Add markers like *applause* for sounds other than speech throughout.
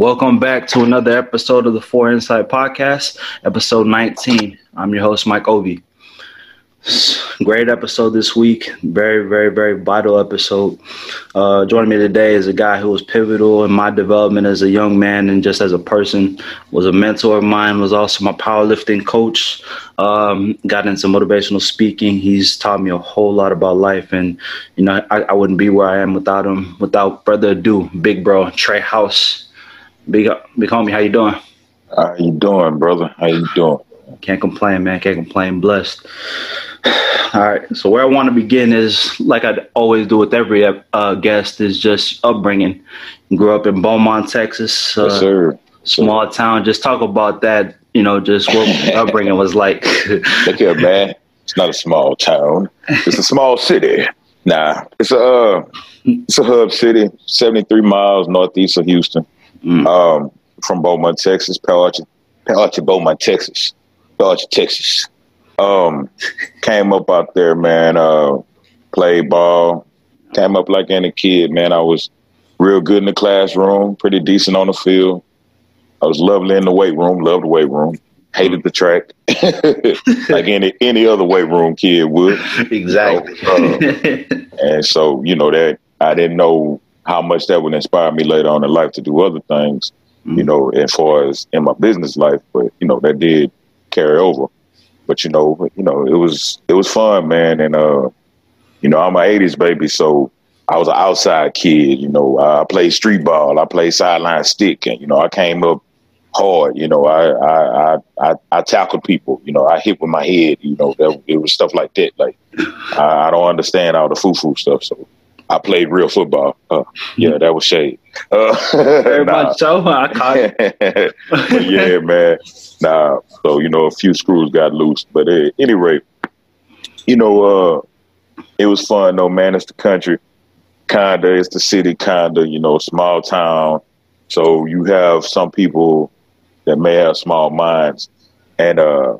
Welcome back to another episode of the Four Insight Podcast, episode 19. I'm your host, Mike Obi. Great episode this week. Very, very, very vital episode. Uh, joining me today is a guy who was pivotal in my development as a young man and just as a person. Was a mentor of mine. Was also my powerlifting coach. Um, got into motivational speaking. He's taught me a whole lot about life, and you know I, I wouldn't be where I am without him. Without further ado, big bro Trey House. Big big homie, how you doing? How you doing, brother? How you doing? Can't complain, man. Can't complain. Blessed. *sighs* All right. So where I want to begin is, like I always do with every uh, guest, is just upbringing. Grew up in Beaumont, Texas. Uh, yes, sir. Small town. Just talk about that. You know, just what *laughs* upbringing was like. *laughs* Look here, man. It's not a small town. It's a small city. Nah, it's a uh, it's a hub city, seventy three miles northeast of Houston. Mm. Um, from Beaumont, Texas, Palo Alto, Palo Alto, Beaumont, Texas, Palo Alto, Texas. Um, came up out there, man. Uh, played ball. Came up like any kid, man. I was real good in the classroom, pretty decent on the field. I was lovely in the weight room. Loved the weight room. Hated the track, *laughs* like any any other weight room kid would. *laughs* Exactly. uh, *laughs* and so you know that I didn't know how much that would inspire me later on in life to do other things, mm-hmm. you know, as far as in my business life. But you know, that did carry over. But you know, you know, it was it was fun, man. And uh, you know, I'm an '80s baby, so I was an outside kid. You know, I played street ball, I played sideline stick, and you know, I came up hard. You know, I I I I, I tackled people. You know, I hit with my head. You know, that, it was stuff like that. Like I, I don't understand all the foo foo stuff, so I played real football. Uh, yeah, that was shade. Uh, *laughs* Very nah. much so. I caught it. *laughs* yeah, man. Nah. So you know, a few screws got loose, but at any rate, you know, uh, it was fun though, man. It's the country, kinda. It's the city, kinda. You know, small town. So you have some people that may have small minds, and uh,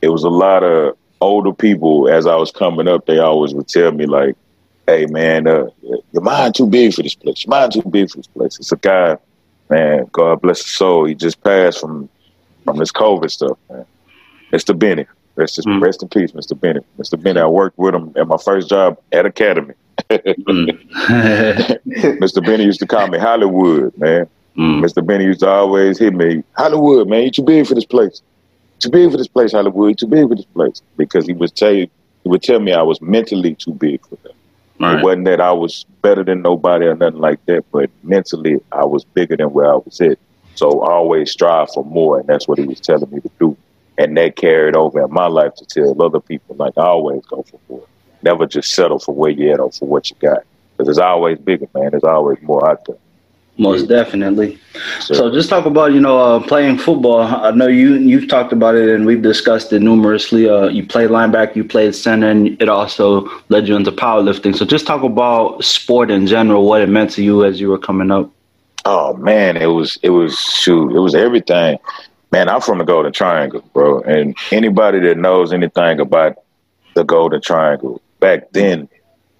it was a lot of older people. As I was coming up, they always would tell me like hey man, uh, your mind too big for this place. Your mind too big for this place. It's a guy, man. God bless his soul. He just passed from from this COVID stuff, man. Mr. Benny. Rest, mm. rest in peace, Mr. Benny. Mr. Benny, I worked with him at my first job at Academy. mm. *laughs* *laughs* Mr. Benny used to call me Hollywood, man. Mm. Mr. Benny used to always hit me, Hollywood, man, you too big for this place. Too big for this place, Hollywood. Too big for this place. Because he would tell you, he would tell me I was mentally too big for that. Right. It wasn't that I was better than nobody or nothing like that, but mentally I was bigger than where I was at. So I always strive for more, and that's what he was telling me to do. And that carried over in my life to tell other people, like, I always go for more. Never just settle for where you're at or for what you got. Because there's always bigger, man. There's always more out there. Most definitely. So, so, just talk about you know uh, playing football. I know you you've talked about it and we've discussed it numerously. Uh, you played linebacker, you played center, and it also led you into powerlifting. So just talk about sport in general, what it meant to you as you were coming up. Oh man, it was it was shoot, it was everything. Man, I'm from the Golden Triangle, bro, and anybody that knows anything about the Golden Triangle back then,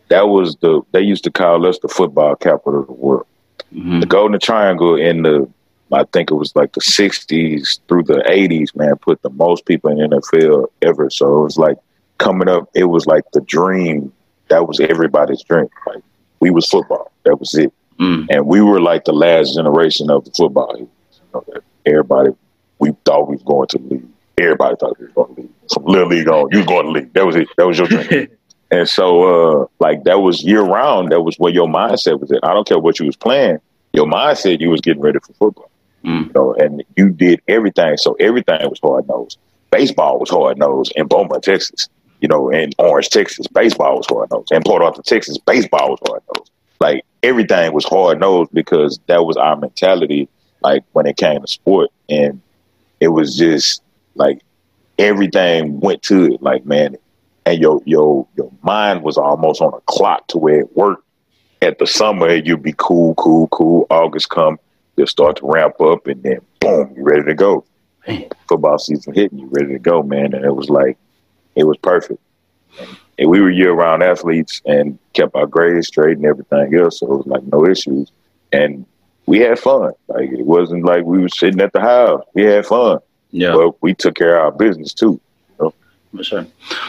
that was the they used to call us the football capital of the world Mm-hmm. The Golden Triangle in the I think it was like the '60s through the '80s, man, put the most people in NFL ever. So it was like coming up. It was like the dream. That was everybody's dream. Like we was football. That was it. Mm. And we were like the last generation of the football. You know, everybody, we thought we was going to leave. Everybody thought we was going to leave. From little league on, you was going to leave. That was it. That was your dream. *laughs* And so, uh, like that was year round. That was where your mindset was at. I don't care what you was playing. Your mindset, you was getting ready for football. Mm. You know, and you did everything. So everything was hard nosed. Baseball was hard nosed in Beaumont, Texas. You know, in Orange, Texas, baseball was hard nosed. In Port Arthur, Texas, baseball was hard nosed. Like everything was hard nosed because that was our mentality. Like when it came to sport, and it was just like everything went to it. Like man, and your your your mind was almost on a clock to where it worked. At the summer, you'd be cool, cool, cool. August come, you'll start to ramp up, and then boom, you're ready to go. Man. Football season hitting, you ready to go, man. And it was like, it was perfect. And we were year-round athletes and kept our grades straight and everything else, so it was like no issues. And we had fun. Like it wasn't like we were sitting at the house. We had fun. Yeah. But we took care of our business too. For sure.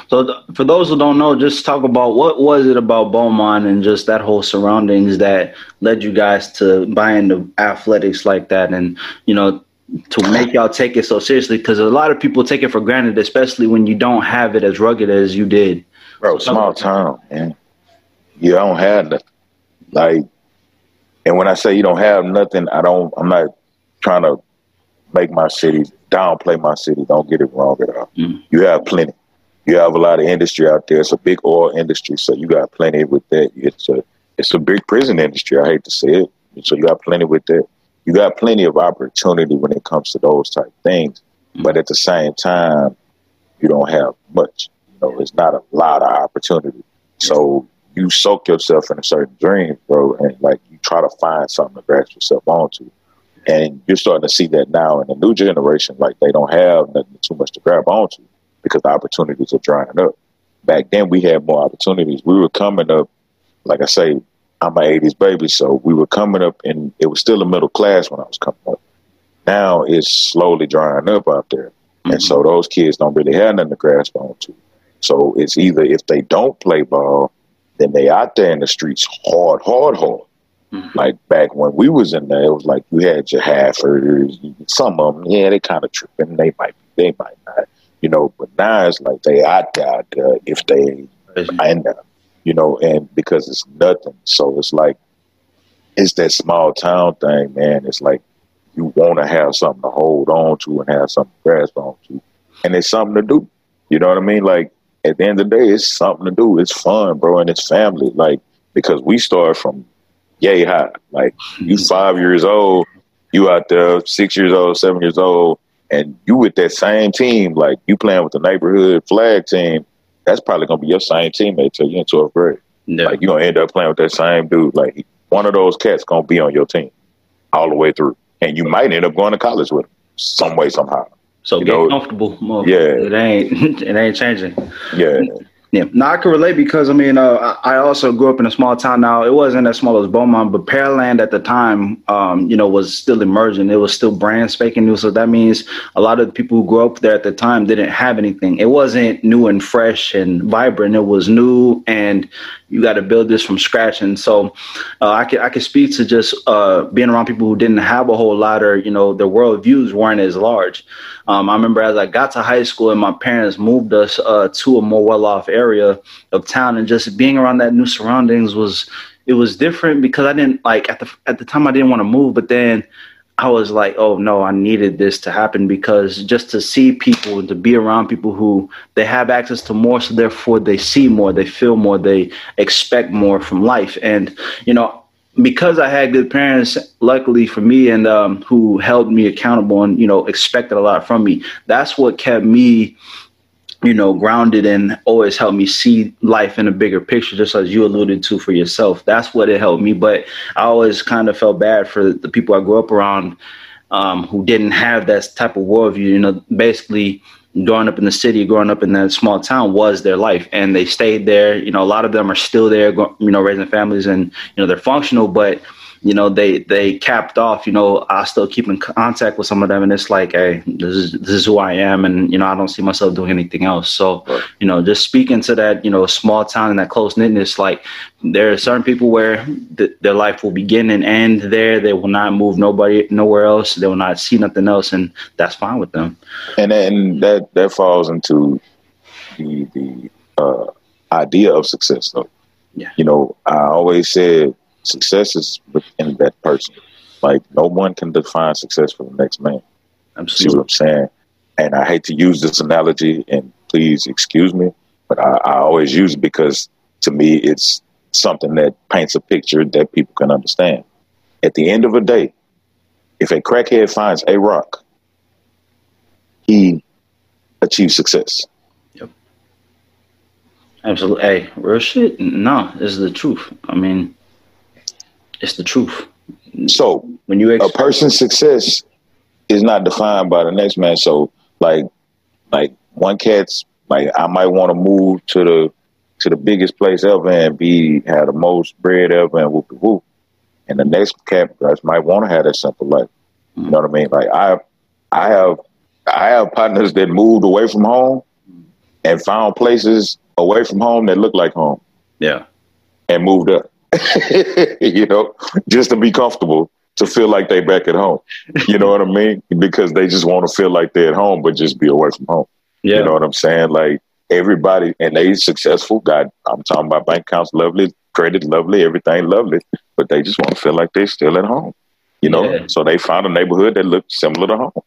So, th- for those who don't know, just talk about what was it about Beaumont and just that whole surroundings that led you guys to buy into athletics like that, and you know, to make y'all take it so seriously. Because a lot of people take it for granted, especially when you don't have it as rugged as you did. Bro, So- small town, man. You don't have nothing. Like, and when I say you don't have nothing, I don't. I'm not trying to make my city downplay my city. Don't get it wrong at all. Mm. You have plenty. You have a lot of industry out there. It's a big oil industry, so you got plenty with that. It's a it's a big prison industry. I hate to say it, so you got plenty with that. You got plenty of opportunity when it comes to those type things, but at the same time, you don't have much. You know, it's not a lot of opportunity. So you soak yourself in a certain dream, bro, and like you try to find something to grasp yourself onto. And you're starting to see that now in the new generation, like they don't have nothing too much to grab onto because the opportunities are drying up. Back then we had more opportunities. We were coming up, like I say, I'm an 80s baby, so we were coming up and it was still a middle class when I was coming up. Now it's slowly drying up out there. And so mm-hmm. those kids don't really have nothing to grasp onto. So it's either if they don't play ball, then they out there in the streets hard, hard, hard. Mhm. Like back when we was in there, it was like you had your halfers, some of them, yeah, they kind of tripping. They might, they might not, you know. But now it's like they out there, out there if they there, you know, and because it's nothing, so it's like it's that small town thing, man. It's like you want to have something to hold on to and have something to grasp on to, and it's something to do. You know what I mean? Like at the end of the day, it's something to do. It's fun, bro, and it's family. Like because we start from yay high. Like you mm-hmm. five years old, you out there six years old, seven years old, and you with that same team. Like you playing with the neighborhood flag team. That's probably gonna be your same teammate till you in twelfth grade. Yeah. Like you gonna end up playing with that same dude. Like one of those cats gonna be on your team all the way through, and you might end up going to college with him some way somehow. so you get know- comfortable. More. Yeah. It ain't. *laughs* It ain't changing. Yeah, *laughs* Yeah, no, I can relate because I mean, uh, I also grew up in a small town. Now it wasn't as small as Beaumont, but Pearland at the time, um, you know, was still emerging. It was still brand spanking new. So that means a lot of the people who grew up there at the time didn't have anything. It wasn't new and fresh and vibrant. It was new, and you got to build this from scratch. And so, uh, I can I can speak to just uh, being around people who didn't have a whole lot, or you know, their worldviews weren't as large. Um, I remember as I got to high school and my parents moved us uh, to a more well-off area of town, and just being around that new surroundings was it was different because I didn't like at the at the time I didn't want to move, but then I was like, oh no, I needed this to happen because just to see people and to be around people who they have access to more, so therefore they see more, they feel more, they expect more from life, and you know because I had good parents, luckily for me, and um, who held me accountable and you know expected a lot from me. That's what kept me, you know, grounded and always helped me see life in a bigger picture. Just as you alluded to for yourself, that's what it helped me. But I always kind of felt bad for the people I grew up around um, who didn't have that type of worldview. You know, basically growing up in the city, growing up in that small town was their life, and they stayed there. You know, a lot of them are still there, you know, raising families, and you know they're functional, but you know they they capped off. You know, I still keep in contact with some of them, and it's like, hey, this is this is who I am, and you know I don't see myself doing anything else. So, Right. you know, just speaking to that, you know, small town and that close knitness, like there are certain people where th- their life will begin and end there. They will not move nobody nowhere else. They will not see nothing else, and that's fine with them. and then that that falls into the the uh, idea of success. Though, Yeah. you know, I always said success is within that person. Like no one can define success for the next man. See what I'm saying? And I hate to use this analogy, and please excuse me, but I, I always use it because to me it's something that paints a picture that people can understand. At the end of the day, if a crackhead finds a rock, he achieves success. Yep. Absolutely. Hey, real shit. No, this is the truth. I mean, it's the truth. So When you ex- a person's success is not defined by the next man. So like like one cat's like I might want to move to the to the biggest place ever and be have the most bread ever and whoop whoop. and the next cat guys might want to have that simple life. You know what I mean? Like I, I have, I have partners that moved away from home and found places away from home that look like home. Yeah. And moved up. *laughs* you know, just to be comfortable, to feel like they back at home. You know what I mean? Because they just want to feel like they're at home, but just be away from home. Yeah. You know what I'm saying? Like everybody, and they successful. God, I'm talking about bank accounts, lovely, credit, lovely, everything lovely, but they just want to feel like they're still at home. You know, yeah. so they found a neighborhood that looked similar to home.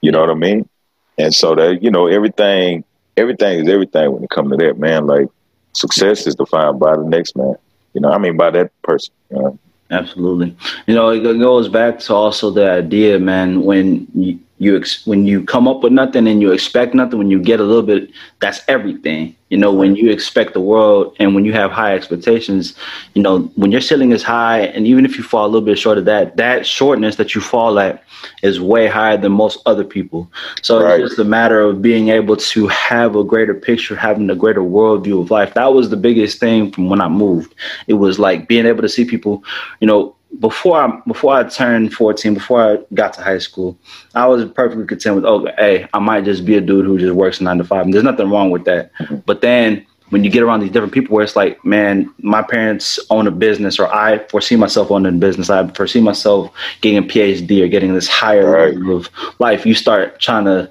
You know what I mean? And so that you know everything, everything is everything when it comes to that man. Like success is defined by the next man. You know, I mean by that person. You know? Absolutely. You know, it goes back to also the idea, man, when you, you ex- when you come up with nothing and you expect nothing when you get a little bit that's everything. You know when you expect the world and when you have high expectations you know when your ceiling is high and even if you fall a little bit short of that that shortness that you fall at is way higher than most other people. So right. it's just a matter of being able to have a greater picture having a greater worldview of life. That was the biggest thing from when i moved. It was like being able to see people you know before I before I turned 14, before I got to high school, I was perfectly content with, oh, hey, I might just be a dude who just works nine to five. And there's nothing wrong with that. Mm-hmm. But then when you get around these different people where it's like, man, my parents own a business, or I foresee myself owning a business, I foresee myself getting a PhD or getting this higher right. level of life, you start trying to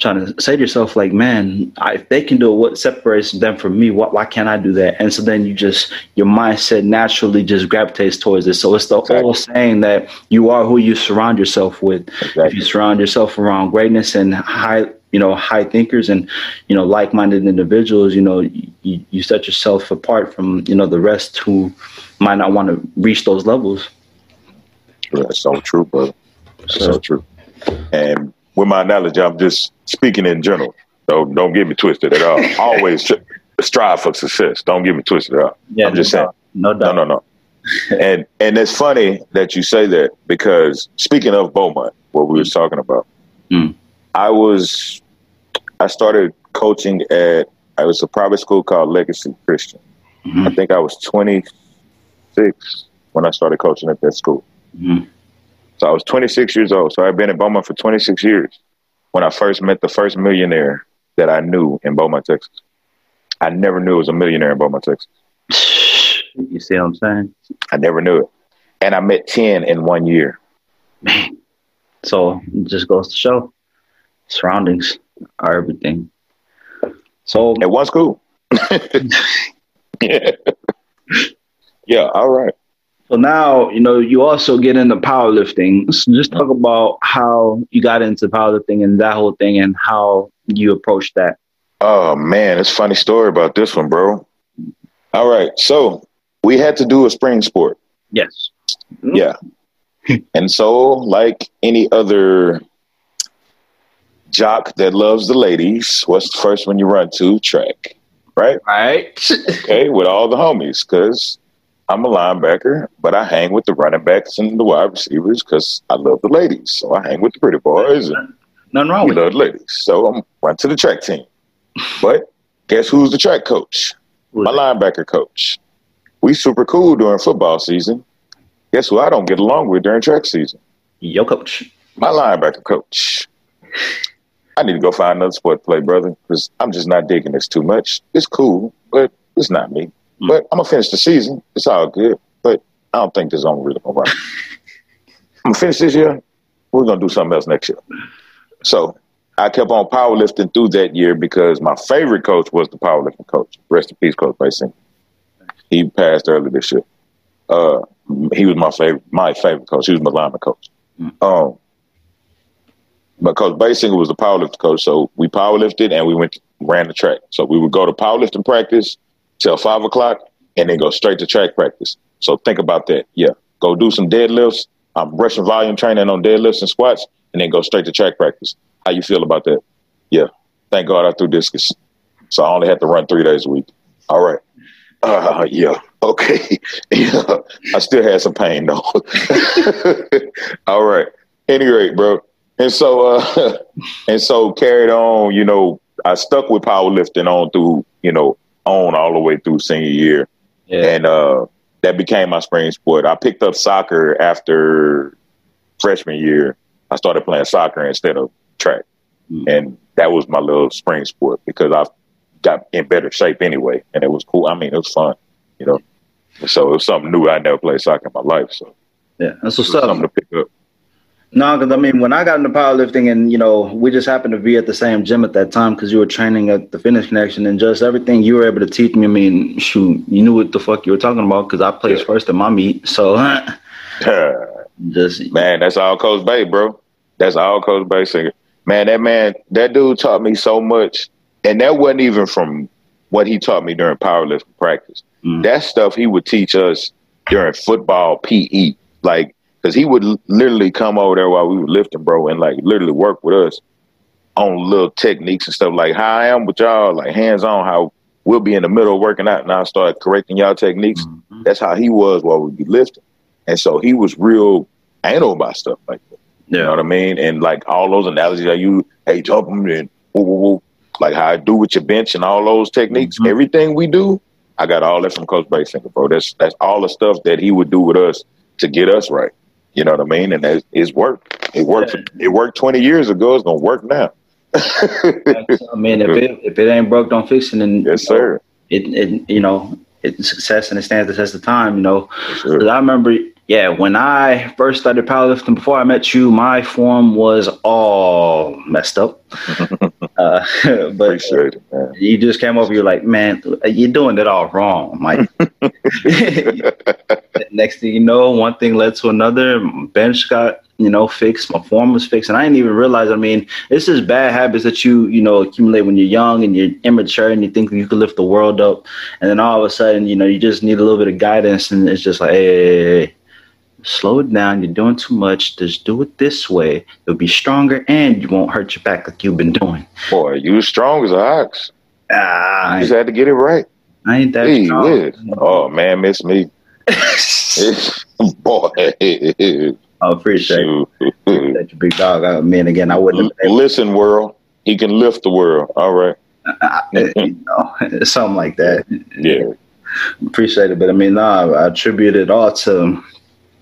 trying to say to yourself like man I, if they can do it what separates them from me? What, why can't i do that? And so then you just your mindset naturally just gravitates towards it. So it's the exactly. old saying that you are who you surround yourself with. Exactly. if you surround yourself around greatness and high you know high thinkers and you know like-minded individuals you know you, you set yourself apart from you know the rest who might not want to reach those levels. That's so true bro that's so, so true. And with my analogy, I'm just speaking in general. So don't get me twisted at all. *laughs* Always strive for success. Don't get me twisted at all. Yeah, I'm just no saying. No, no, no, no. *laughs* and and it's funny that you say that because speaking of Beaumont, what we mm. was talking about, mm. I was I started coaching at I was a private school called Legacy Christian. Mm-hmm. I think I was 26 when I started coaching at that school. Mm-hmm. So I was 26 years old. So I've been in Beaumont for 26 years when I first met the first millionaire that I knew in Beaumont, Texas. I never knew it was a millionaire in Beaumont, Texas. *laughs* You see what I'm saying? I never knew it. And I met 10 in one year. Man. So it just goes to show surroundings are everything. So it was cool. yeah. Yeah, all right. So now, you know, you also get into powerlifting. So just talk about how you got into powerlifting and that whole thing and how you approached that. Oh man, it's funny story about this one, bro. All right. So we had to do a spring sport. Yes. Yeah. and so, like any other jock that loves the ladies, what's the first one you run to? Track. Right? Right. *laughs* okay, with all the homies, because I'm a linebacker, but I hang with the running backs and the wide receivers because I love the ladies. So I hang with the pretty boys and nothing wrong with love the ladies. So I'm run to the track team. But guess who's the track coach? My linebacker coach. We super cool during football season. Guess who I don't get along with during track season? Your coach. My linebacker coach. I need to go find another sport to play, brother, because I'm just not digging this too much. It's cool, but it's not me. Mm. But I'm gonna finish the season. It's all good. But I don't think this on really gonna run. *laughs* I'm gonna finish this year. We're gonna do something else next year. So I kept on powerlifting through that year because my favorite coach was the powerlifting coach. Rest in peace, Coach Basin. He passed early this year. Uh, he was my favorite, my favorite coach. He was my lineman coach. Mm. Um, but Coach Basinger was the powerlifting coach, so we powerlifted and we went ran the track. So we would go to powerlifting practice, till five o'clock and then go straight to track practice. So think about that. Yeah. Go do some deadlifts. I'm rushing volume training on deadlifts and squats and then go straight to track practice. How you feel about that? Yeah. Thank God I threw discus. So I only had to run three days a week. All right. Uh, yeah. Okay. *laughs* yeah. I still had some pain though. *laughs* All right. Any rate, bro. And so, uh, *laughs* and so carried on, you know, I stuck with powerlifting on through, you know, on all the way through senior year. Yeah. And uh, that became my spring sport. I picked up soccer after freshman year. I started playing soccer instead of track, mm. and that was my little spring sport because I got in better shape anyway, and it was cool. I mean, it was fun, you know. So it was something new. I never played soccer in my life, so yeah, that's what's up. Something to pick up. No, because I mean, when I got into powerlifting, and you know, we just happened to be at the same gym at that time because you were training at the Fitness Connection, and just everything you were able to teach me. I mean, shoot, you knew what the fuck you were talking about because I placed yeah. first in my meet. So, *laughs* just man, that's all Coach Bay, bro. That's all Coach Basinger. Man, that man, that dude taught me so much, and that wasn't even from what he taught me during powerlifting practice. Mm. That stuff he would teach us during football PE, like because he would literally come over there while we were lifting, bro, and like literally work with us on little techniques and stuff like how I am with y'all, like hands on, how we'll be in the middle of working out and I'll start correcting y'all techniques. Mm-hmm. That's how he was while we'd be lifting. And so he was real anal about stuff like that. Yeah. You know what I mean? And like all those analogies I use, hey, jump them and woo, woo, woo, like how I do with your bench and all those techniques, mm-hmm. everything we do, I got all that from Coach Basinger, bro. That's that's all the stuff that he would do with us to get us right. You know what I mean? And it, it's worked. It worked. Yeah. It worked 20 years ago. It's gonna work now. I mean, if it if it ain't broke, don't fix it. And yes, sir. It, it you know it's success and it stands the test of time. You know, yes, I remember. Yeah, when I first started powerlifting, before I met you, my form was all messed up. *laughs* uh, *laughs* but it, you just came over. You're like, man, you're doing it all wrong, Mike. *laughs* Next thing you know, one thing led to another. Bench got you know fixed. My form was fixed, and I didn't even realize. I mean, it's just bad habits that you you know accumulate when you're young and you're immature and you think you can lift the world up, and then all of a sudden, you know, you just need a little bit of guidance, and it's just like, hey, hey, hey slow it down. You're doing too much. Just do it this way. You'll be stronger and you won't hurt your back like you've been doing. Boy, you strong as an ox. Ah, you just had to get it right. I ain't that hey, strong. Oh man, miss me. *laughs* *laughs* Boy. I appreciate it. That you big dog. I mean, again, I wouldn't. Listen, world. He can lift the world. All right. You *laughs* know, something like that. Yeah. Appreciate it, but I mean, nah, I attribute it all to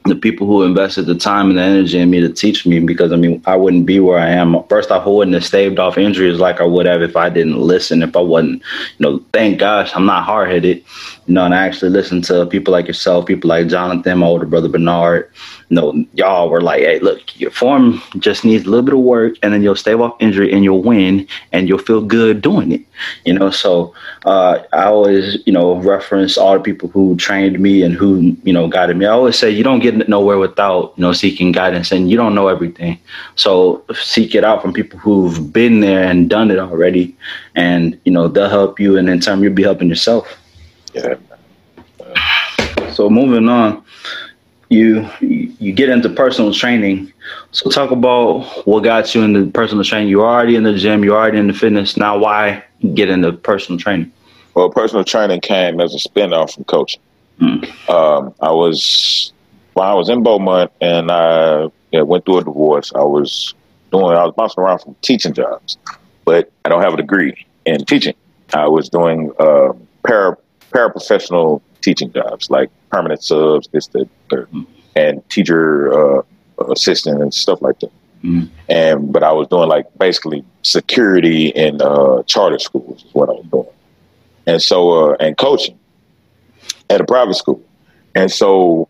the people who invested the time and the energy in me to teach me because I mean I wouldn't be where I am. First off, I wouldn't have staved off injuries like I would have if I didn't listen. If I wasn't, you know, thank gosh I'm not hard headed, you know, and I actually listen to people like yourself, people like Jonathan, my older brother Bernard, know, y'all were like, hey, look, your form just needs a little bit of work, and then you'll stave off injury and you'll win, and you'll feel good doing it. You know, so uh, I always, you know, reference all the people who trained me and who, you know, guided me. I always say you don't get nowhere without, you know, seeking guidance, and you don't know everything. So seek it out from people who've been there and done it already, and you know, they'll help you, and in turn, you'll be helping yourself. Yeah. So moving on you you get into personal training. So talk about what got you into personal training. You're already in the gym. You're already in the fitness. Now, why get into personal training? Well, personal training came as a spinoff from coaching. Mm. Um, I was when I was in Beaumont and I went through a divorce. I was doing I was bouncing around from teaching jobs, but I don't have a degree in teaching. I was doing uh, para paraprofessional teaching jobs like permanent subs, this, that, mm. and teacher uh, assistant and stuff like that. Mm. And but I was doing like basically security in uh, charter schools is what I was doing, and so uh, and coaching at a private school, and so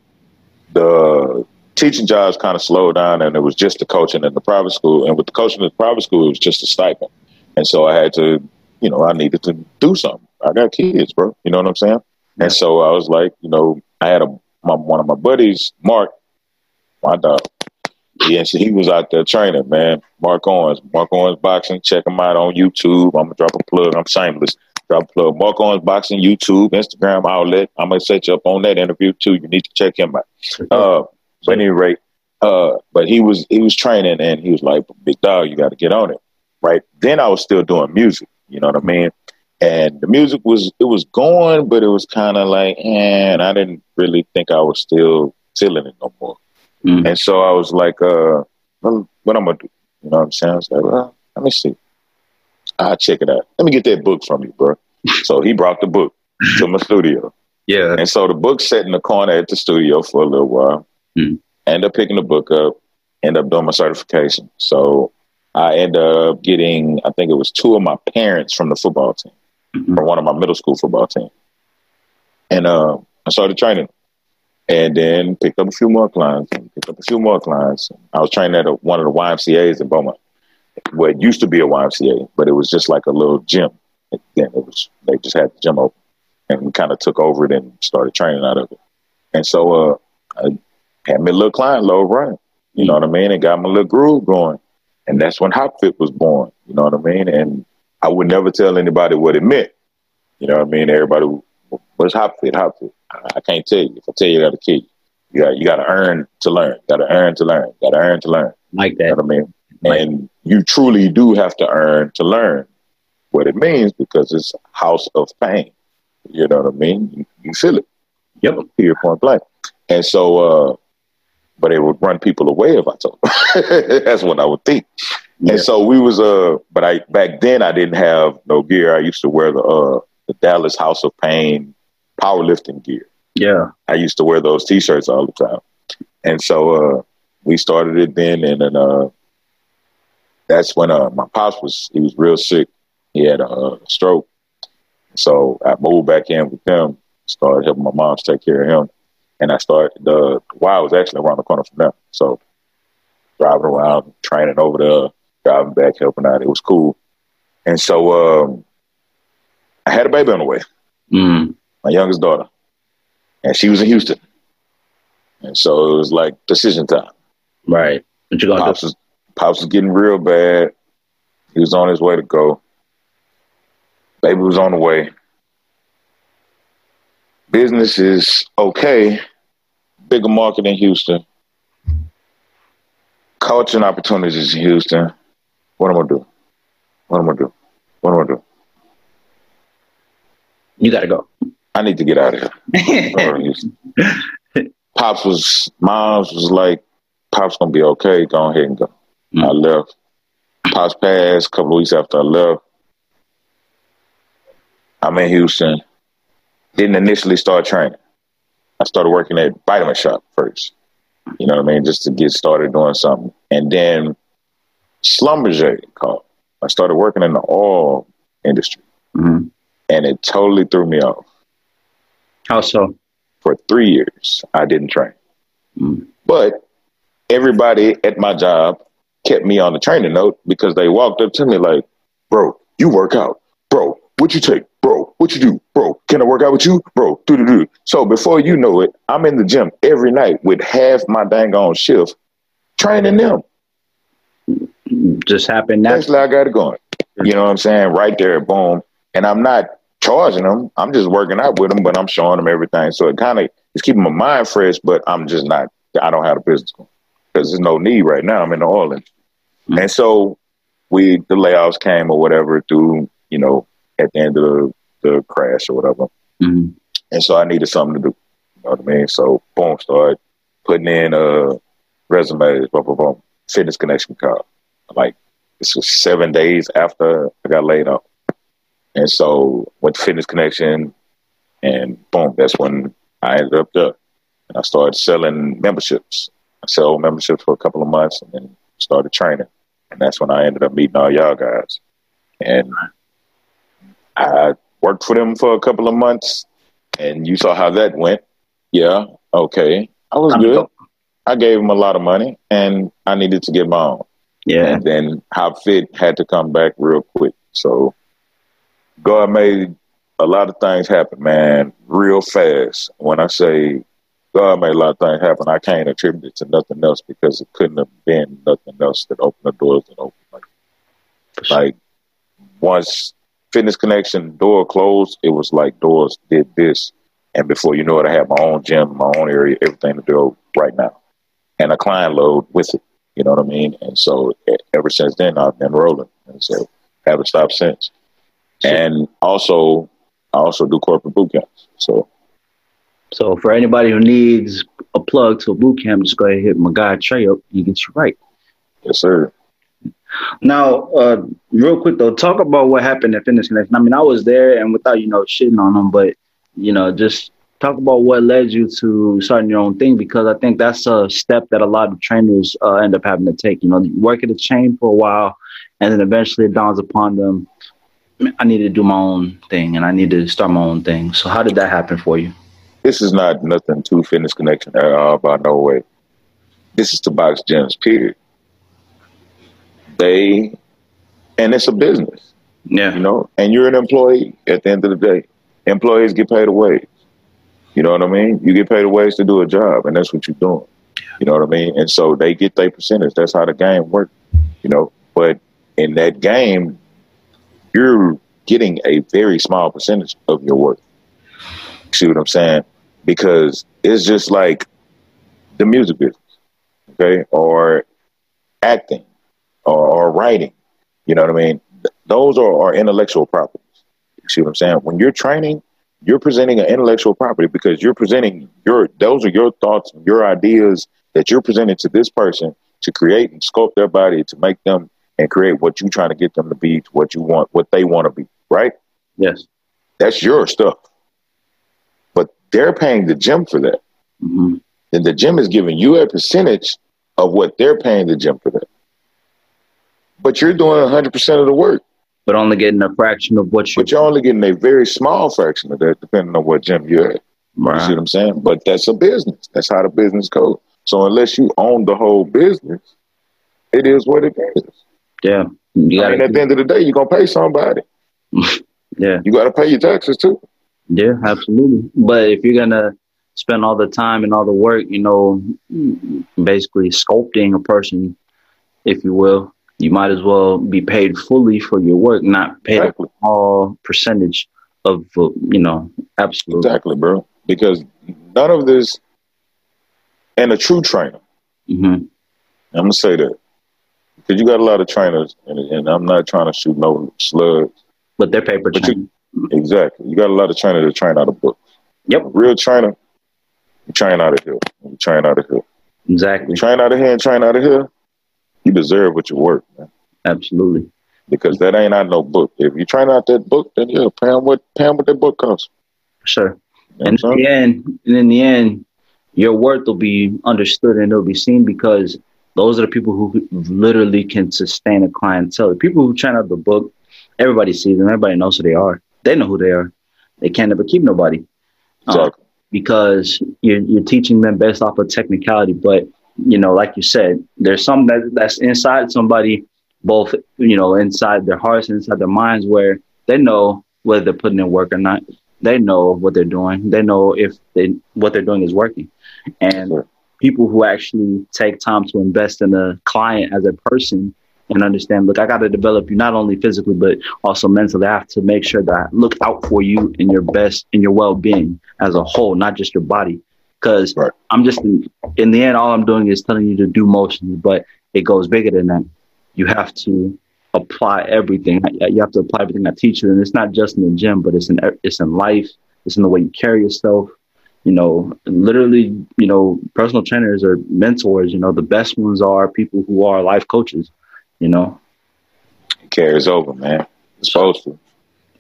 the teaching jobs kind of slowed down, and it was just the coaching in the private school, and with the coaching in the private school, it was just a stipend, and so I had to, you know, I needed to do something. I got kids, bro. You know what I'm saying? Yeah. And so I was like, you know, I had a my, one of my buddies, Mark, my dog. Yeah, so he was out there training, man. Mark Owens, Mark Owens Boxing. Check him out on YouTube. I'm gonna drop a plug. I'm shameless. Drop a plug. Mark Owens Boxing, YouTube, Instagram outlet. I'm gonna set you up on that interview too. You need to check him out. Uh, but any rate, uh, but he was he was training and he was like, "Big dog, you got to get on it." Right then, I was still doing music. You know what I mean? and the music was it was going, but it was kind of like, eh, and I didn't really think I was still feeling it no more. Mm. And so I was like, uh, what I'm gonna do? You know what I'm saying? I was like, well, let me see. I'll check it out. Let me get that book from you, bro. *laughs* so he brought the book to my studio. Yeah. And so the book sat in the corner at the studio for a little while. Hmm. End up picking the book up, end up doing my certification. So I end up getting, I think it was two of my parents from the football team, Mhm. from one of my middle school football team. And uh, I started training. And then picked up a few more clients picked up a few more clients. I was training at a, one of the YMCA's in Beaumont, where it used to be a YMCA, but it was just like a little gym. And then it was they just had the gym open, and we kind of took over it and started training out of it. And so uh, I had my little client load running. You know what I mean? And got my little groove going. And that's when Hopfit was born. You know what I mean? And I would never tell anybody what it meant. You know what I mean? Everybody, what's Hopfit? Hopfit. I can't tell you. If I tell you, that'll kill you. You got, you got to earn to learn. Got to earn to learn. Got to earn to learn. Like that. You know what I mean? And you truly do have to earn to learn what it means because it's house of pain. You know what I mean? You, you feel it. Yep. Period, point blank. And so, uh, but it would run people away if I told them. *laughs* That's what I would think. Yeah. And so we was, uh, but I, back then I didn't have no gear. I used to wear the, uh, the Dallas House of Pain powerlifting gear. Yeah. I used to wear those t-shirts all the time. And so uh, we started it then, and then uh, that's when uh, my pops was he was real sick. He had a, uh stroke. So I moved back in with him, started helping my mom take care of him, and I started the Y was actually around the corner from them. So driving around, training over there, driving back, helping out. It was cool. And so um, I had a baby on the way Mm. my youngest daughter, and she was in Houston. And so it was like decision time. Right. What you gonna Pops do? was, Pops was getting real bad. He was on his way to go. Baby was on the way. Business is okay. Bigger market in Houston. coaching opportunities in Houston. What am I gonna do? What am I gonna do? What am I gonna do? You gotta go. I need to get out of here. *laughs* Pops was, mom's was like, Pops gonna be okay. Go ahead and go. Mm. I left. Pops passed a couple of weeks after I left. I'm in Houston. Didn't initially start training. I started working at Vitamin Shoppe first. You know what I mean? Just to get started doing something. And then Schlumberger called. I started working in the oil industry Mhm. and it totally threw me off. How so? For three years, I didn't train. Mm. But everybody at my job kept me on the training note because they walked up to me like, bro, you work out. Bro, what you take? Bro, what you do? Bro, can I work out with you? Bro, do do do. So before you know it, I'm in the gym every night with half my dang on shift training them. Just happened That's naturally. like I got it going. You know what I'm saying? Right there, boom. And I'm not charging them. I'm just working out with them, but I'm showing them everything. So it kind of is keeping my mind fresh, but I'm just not, I don't have the business going because there's no need right now. I'm in the oil industry. Mm. And so we, the layoffs came or whatever through, you know, at the end of the, the crash or whatever. Mhm. And so I needed something to do. You know what I mean? So boom, started putting in uh resumes, blah blah blah. Fitness connection card. Like this was seven days after I got laid off. And so went to Fitness Connection and boom, that's when I ended up there. And I started selling memberships. I sold memberships for a couple of months and then started training. And that's when I ended up meeting all y'all guys. And I worked for them for a couple of months and you saw how that went. Yeah, okay. I was to good. go. I gave them a lot of money and I needed to get my own. Yeah. And then Hopfit had to come back real quick. So God made a lot of things happen, man, real fast. When I say God made a lot of things happen, I can't attribute it to nothing else because it couldn't have been nothing else that opened the doors and opened. Like, like once Fitness Connection door closed, it was like doors did this. And before you know it, I had my own gym, my own area, everything to do right now. And a client load with it. You know what I mean? And so ever since then, I've been rolling. And so haven't stopped since. And also, I also do corporate boot camps. So So for anybody who needs a plug to a boot camp, just go ahead and hit my guy Trey up. He gets you right. yes, sir. Now, uh, real quick though, talk about what happened at Fitness Connection. I mean, I was there, and without you know shitting on them, but you know, just talk about what led you to starting your own thing because I think that's a step that a lot of trainers uh, end up having to take. You know, work at a chain for a while, and then eventually it dawns upon them, I need to do my own thing and I need to start my own thing. So, how did that happen for you? This is not nothing to Fitness Connection at all, by no way. This is to box gyms, period. They, and it's a business. Yeah. You know, and you're an employee at the end of the day. Employees get paid a wage. You know what I mean? You get paid a wage to do a job, and that's what you're doing. You know what I mean? And so they get their percentage. That's how the game works. You know, but in that game, you're getting a very small percentage of your work. See what I'm saying? Because it's just like the music business, okay, or acting, or, or writing. You know what I mean? Those are, are intellectual properties. You see what I'm saying? When you're training, you're presenting an intellectual property because you're presenting your those are your thoughts and your ideas that you're presenting to this person to create and sculpt their body to make them and create what you're trying to get them to be to what you want, what they want to be, right? Yes. That's your stuff. But they're paying the gym for that. Mm-hmm. And the gym is giving you a percentage of what they're paying the gym for that. But you're doing 100% of the work. But only getting a fraction of what you. But you're only getting a very small fraction of that, depending on what gym you're at. Right. You see what I'm saying? But that's a business. That's how the business goes. So unless you own the whole business, it is what it is. Yeah. You gotta, mean, at the end of the day, you're gonna pay somebody. *laughs* yeah. You got to pay your taxes too. Yeah, absolutely. But if you're gonna spend all the time and all the work, you know, basically sculpting a person, if you will, you might as well be paid fully for your work, not paid Exactly. a small percentage of, uh, you know, absolutely. Exactly, bro. Because none of this, and a true trainer, hmm I'm gonna say that because you got a lot of trainers, and, and I'm not trying to shoot no slugs. But they're paper But trained. Exactly, you got a lot of trainers that train out of books. Yep, Real trainer, you train out of here. You train out of here. exactly. You train out of here and train out of here. You deserve what you work, man. Absolutely. Because that ain't out no book. If you train out that book, then yeah, pay 'em what pay what that book costs. Sure. You know And in the end, and in the end, your worth will be understood and it'll be seen because those are the people who literally can sustain a clientele. The people who try out the book, everybody sees them. Everybody knows who they are. They know who they are. They can't ever keep nobody uh, Exactly. because you're, you're teaching them based off of technicality. But you know, like you said, there's some that, that's inside somebody, both you know, inside their hearts and inside their minds, where they know whether they're putting in work or not. They know what they're doing. They know if they what they're doing is working. And people who actually take time to invest in a client as a person and understand, look, I got to develop you not only physically but also mentally. I have to make sure that I look out for you in your best and your well being as a whole, not just your body. Because Right. I'm just in the end, all I'm doing is telling you to do motions, but it goes bigger than that. You have to apply everything. You have to apply everything I teach you, and it's not just in the gym, but it's in it's in life. It's in the way you carry yourself. You know, literally, you know, personal trainers are mentors. You know, the best ones are people who are life coaches. You know, It carries over, man. It's supposed to.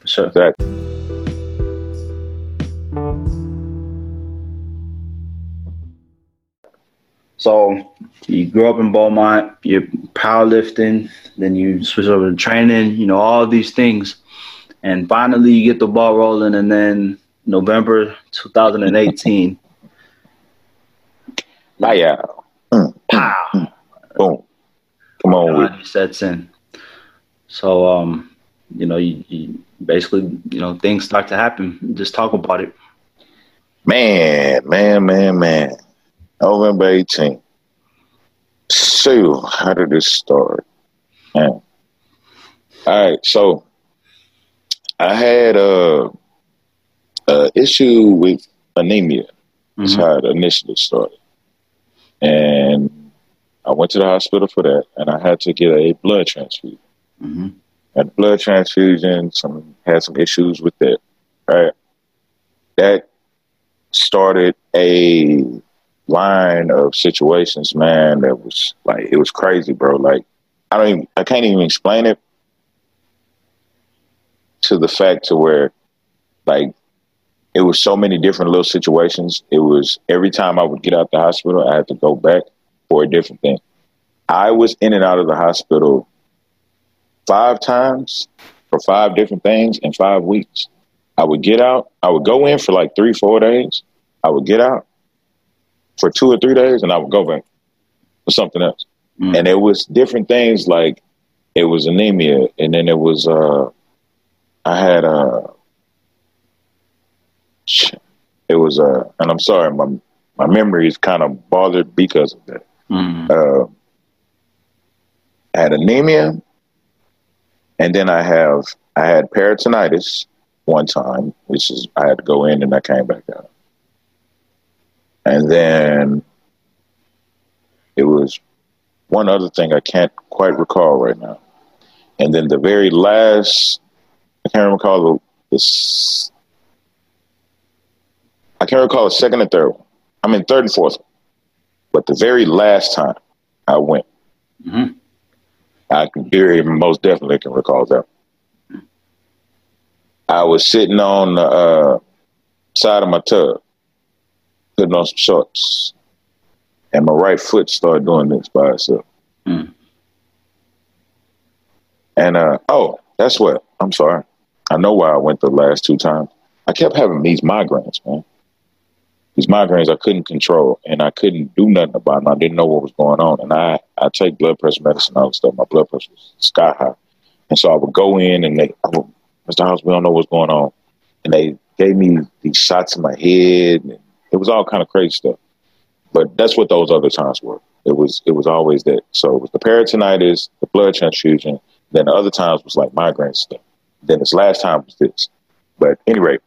for sure. Exactly. So you grew up in Beaumont, you're powerlifting, then you switch over to training, you know, all these things. And finally you get the ball rolling and then November 2018, Bye, *laughs* yeah. pow, Boom. Come on with it. reality sets in. So um, you know, you, you basically, you know, things start to happen. Just talk about it. Man, man, man, man. November 18th. So, how did this start? Man. All right, so I had a, a issue with anemia. That's Mhm. how it initially started. And I went to the hospital for that, and I had to get a blood transfusion. Mhm. Had blood transfusion, some had some issues with that. Right. That started a line of situations, man, that was like it was crazy, bro. Like I don't even I can't even explain it to the fact to where like it was so many different little situations. It was every time I would get out the hospital, I had to go back for a different thing. I was in and out of the hospital five times for five different things in five weeks. I would get out, I would go in for like three, four days. I would get out for two or three days and I would go back for something else. Mm. And it was different things like it was anemia and then it was uh I had uh it was uh and I'm sorry, my my memory is kind of bothered because of that. Mm. Uh, I had anemia, and then I have I had peritonitis one time, which is I had to go in and I came back out. And then it was one other thing I can't quite recall right now. And then the very last, I can't recall the, the I can't recall the second and third one. I mean, third and fourth. But the very last time I went, mm-hmm. I can very most definitely can recall that. I was sitting on the uh, side of my tub, putting on some shorts, and my right foot started doing this by itself. Mm. And uh, oh, that's what I'm sorry. I know why I went the last two times. I kept having these migraines, man these migraines I couldn't control and I couldn't do nothing about them. I didn't know what was going on. And I, I take blood pressure medicine, all this stuff. My blood pressure was sky high. And so I would go in and they, would, Mr. House, we don't know what's going on. And they gave me these shots in my head. And it was all kind of crazy stuff. But that's what those other times were. It was it was always that. So it was the peritonitis, the blood transfusion. Then the other times was like migraine stuff. Then this last time was this. But anyway,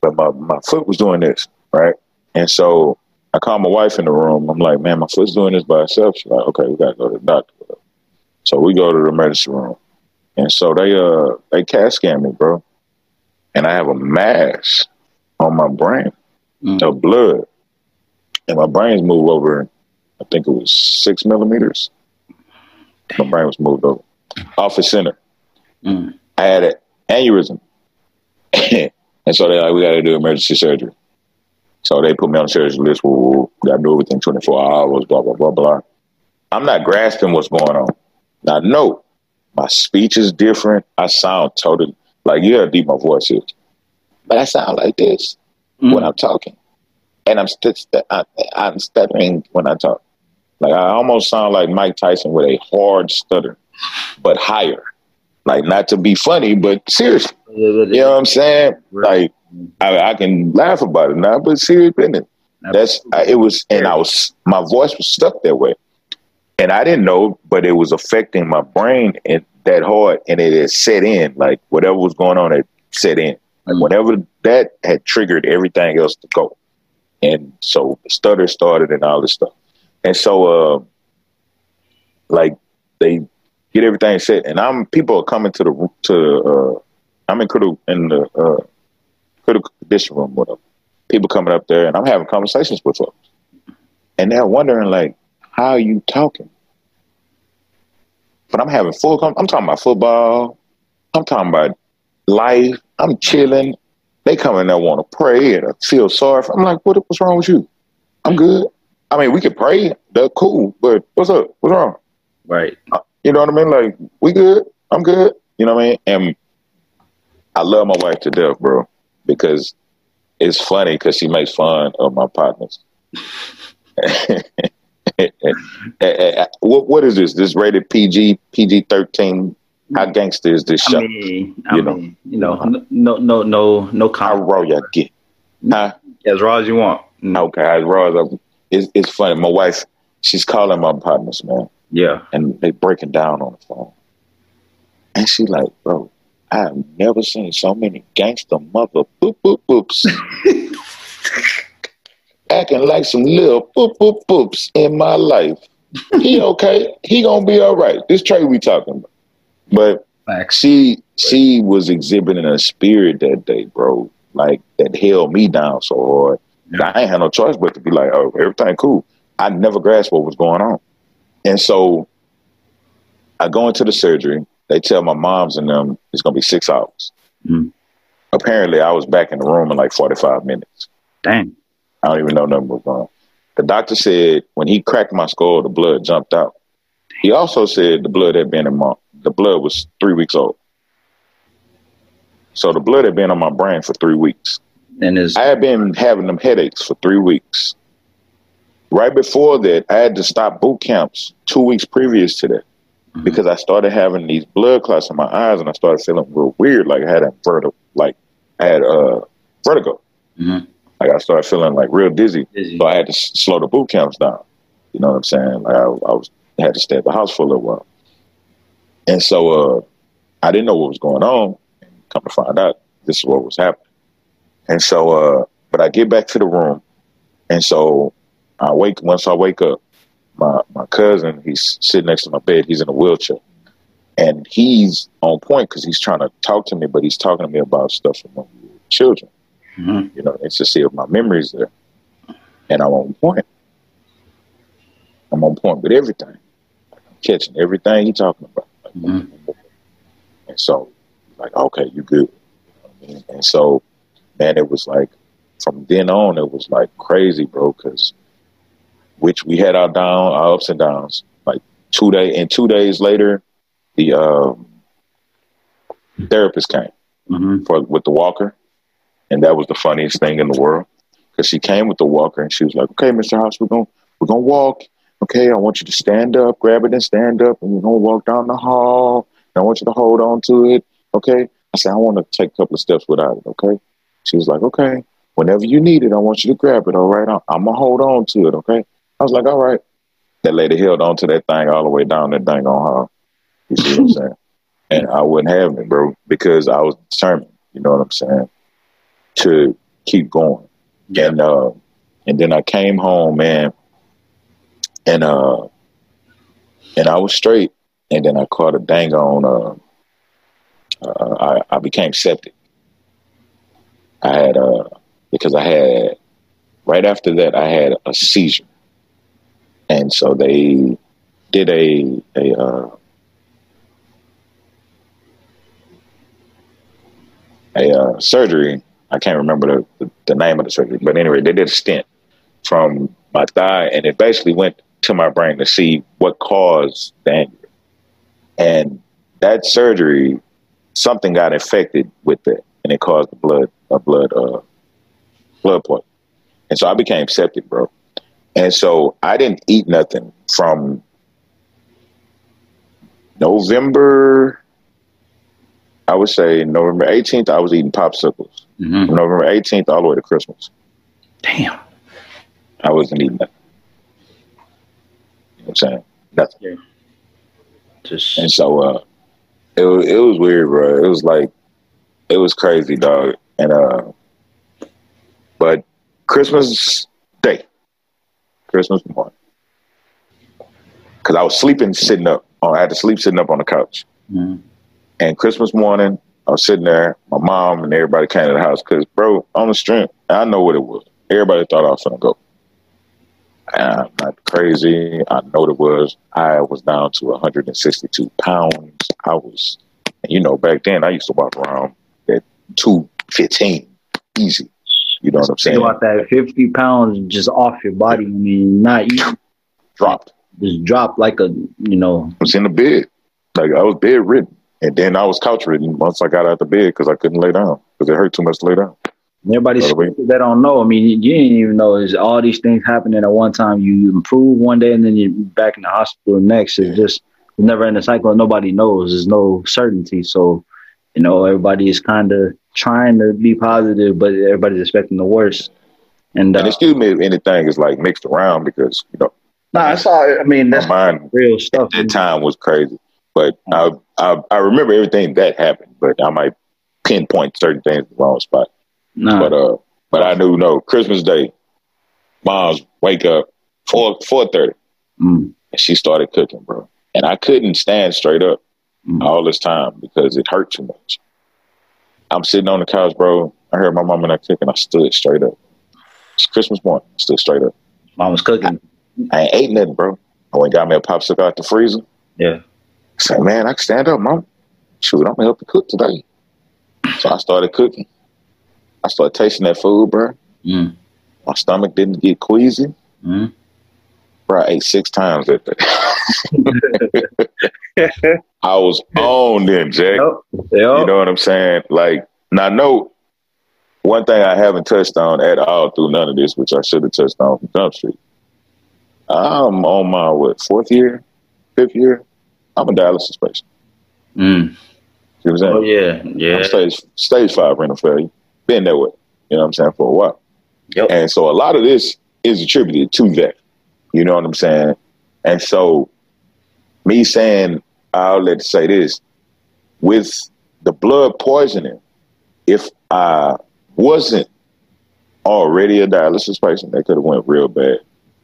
but my, my foot was doing this, right? And so I called my wife in the room. I'm like, man, my foot's doing this by itself. She's like, okay, we gotta go to the doctor. So we go to the emergency room. And so they uh they CAT scan me, bro. And I have a mass on my brain mm. of blood. And my brain's moved over, I think it was six millimeters. Damn. My brain was moved over. Off the center. Mm. I had an aneurysm. *coughs* and so they're like, we gotta do emergency surgery. So they put me on the surgery list. We got to do everything 24 hours, blah, blah, blah, blah. I'm not grasping what's going on. Now, no, my speech is different. I sound totally like you hear deep my voice is. But I sound like this mm. when I'm talking. And I'm, st- st- I, I'm stuttering when I talk. Like I almost sound like Mike Tyson with a hard stutter, but higher. Like not to be funny, but seriously. You know what I'm saying? Like I, I, can laugh about it now, but serious business. That's I, it was, and I was my voice was stuck that way, and I didn't know, but it was affecting my brain and that hard, and it had set in. Like whatever was going on, it set in. Like whatever that had triggered everything else to go, and so the stutter started and all this stuff, and so uh, like they get everything set, and I'm people are coming to the to uh, I'm in critical in the uh, critical condition room them. People coming up there, and I'm having conversations with folks, and they're wondering like, "How are you talking?" But I'm having full. I'm talking about football. I'm talking about life. I'm chilling. They come in there want to pray and I feel sorry. For, I'm like, what, what's wrong with you? I'm good. I mean, we could pray. That's cool. But what's up? What's wrong? Right. Uh, you know what I mean? Like, we good. I'm good. You know what I mean? And I love my wife to death, bro because it's funny because she makes fun of my partners. *laughs* Eh, eh, eh, what what is this? This rated PG PG thirteen. How gangster is this show? I mean, I you know, mean, you know, no, no, no, no. How raw you get? Huh? As raw as you want. Okay, as raw as I, it's, it's funny. My wife, she's calling my partners, man. Yeah, and they breaking down on the phone, and she like, bro, I've never seen so many gangster mother boop boop boops *laughs* acting like some little boop boop boops in my life. He okay. He gonna be all right. This Trey we talking about. But Facts. she she was exhibiting a spirit that day, bro. Like that held me down so hard. Yeah. I ain't had no choice but to be like, oh, everything cool. I never grasped what was going on. And so I go into the surgery they tell my moms and them it's gonna be six hours. Mm-hmm. apparently I was back in the room in like 45 minutes. Dang. I don't even know nothing was going on. The doctor said when he cracked my skull, the blood jumped out. He also said the blood had been in my the blood was three weeks old. So the blood had been on my brain for three weeks. And is I had been having them headaches for three weeks. Right before that, I had to stop boot camps two weeks previous to that Mhm. because I started having these blood clots in my eyes and I started feeling real weird, like I had a vertigo, like I had uh, vertigo. Mhm. Like I started feeling like real dizzy, Dizzy. so I had to s- slow the boot camps down. You know what I'm saying? Like I, I was had to stay at the house for a little while, and so uh, I didn't know what was going on. And come to find out, this is what was happening. And so, uh, but I get back to the room, and so I wake. Once I wake up, my my cousin he's sitting next to my bed. He's in a wheelchair, and he's on point because he's trying to talk to me, but he's talking to me about stuff from when we were children. Mhm. You know, it's to see if my memories there, and I'm on point. I'm on point with everything. I'm catching everything he's talking about. Mhm. And so, like, okay, you good. You know what I mean? And so, man, it was like, from then on, it was like crazy, bro, because which we had our down, our ups and downs. Like two day, and two days later, the um, therapist came Mhm. for with the walker, and that was the funniest thing in the world because she came with the walker and she was like, "Okay, Mister House, we're gonna we're gonna walk. Okay, I want you to stand up, grab it, and stand up, and we're gonna walk down the hall. I want you to hold on to it. Okay." I said, "I want to take a couple of steps without it." Okay. She was like, "Okay, whenever you need it, I want you to grab it. All right, I'm, I'm gonna hold on to it. Okay." I was like, "All right." That lady held on to that thing all the way down that dang on hall. You see what I'm saying? *laughs* And I wouldn't have it, bro, because I was determined. You know what I'm saying? To keep going. Yeah. And uh, and then I came home, man, and uh, and I was straight. And then I caught a dang on. Uh, uh, I, I became septic. I had uh because I had right after that I had a seizure, and so they did a a uh, a uh, surgery. I can't remember the, the, the name of the surgery, but anyway, they did a stent from my thigh, and it basically went to my brain to see what caused the anger. And that surgery, something got infected with it, and it caused the blood a blood uh, blood poison. And so I became septic, bro. And so I didn't eat nothing from November. I would say November 18th. I was eating popsicles. Mhm. From November 18th all the way to Christmas. Damn. I wasn't eating nothing. You know what I'm saying? Nothing. Just And so uh it was it was weird, bro. It was like it was crazy, dog. And uh but Christmas Day, Christmas morning, because I was sleeping sitting up. Oh, I had to sleep sitting up on the couch. Mhm. And Christmas morning, I was sitting there. My mom and everybody came to the house because, bro, on the strength, I know what it was. Everybody thought I was gonna go. I'm not crazy. I know it was. I was down to 162 pounds. I was, you know, back then I used to walk around at 215, easy. You know what I'm saying? about that. Fifty pounds just off your body. I mean, not you Dropped. just dropped like a you know. I was in the bed. Like I was bedridden. And then I was couch ridden once I got out of the bed because I couldn't lay down because it hurt too much to lay down. Everybody the they don't know. I mean, you didn't even know is all these things happening at one time. You improve one day and then you're back in the hospital next. It's just never in a cycle. Nobody knows. There's no certainty. So, you know, everybody is kind of trying to be positive, but everybody's expecting the worst. And, uh, And excuse me if anything is like mixed around because, you know, no, I saw. I mean, that's mind real stuff. that time was crazy. But I, I I remember everything that happened, but I might pinpoint certain things in the wrong spot. Nah. But uh but I knew no, Christmas Day, mom's wake up four four thirty Mm, and she started cooking, bro. And I couldn't stand straight up mm. all this time because it hurt too much. I'm sitting on the couch, bro. I heard my mom and I cooking. I stood straight up. It's Christmas morning. I stood straight up. Mom was cooking. I ain't ate nothing, bro. I went got me a popsicle out the freezer. Yeah. I said, man, I can stand up, mom. Shoot, I'm gonna help you cook today. So I started cooking. I started tasting that food, bro. Mm. My stomach didn't get queasy. Mm. Bro, I ate six times that day. *laughs* I was on then, Jack. Yep. You know what I'm saying? Like, now, no, one thing I haven't touched on at all through none of this, which I should have touched on from Jump Street. I'm on my, what, fourth year, fifth year? I'm a dialysis patient. Mm. You know what I'm saying? Oh yeah, yeah. I'm stage, stage five renal failure. Been that way, you know what I'm saying, for a while. Yep. And so a lot of this is attributed to that. You know what I'm saying? And so me saying, I'll let say this, with the blood poisoning, if I wasn't already a dialysis patient, that could have went real bad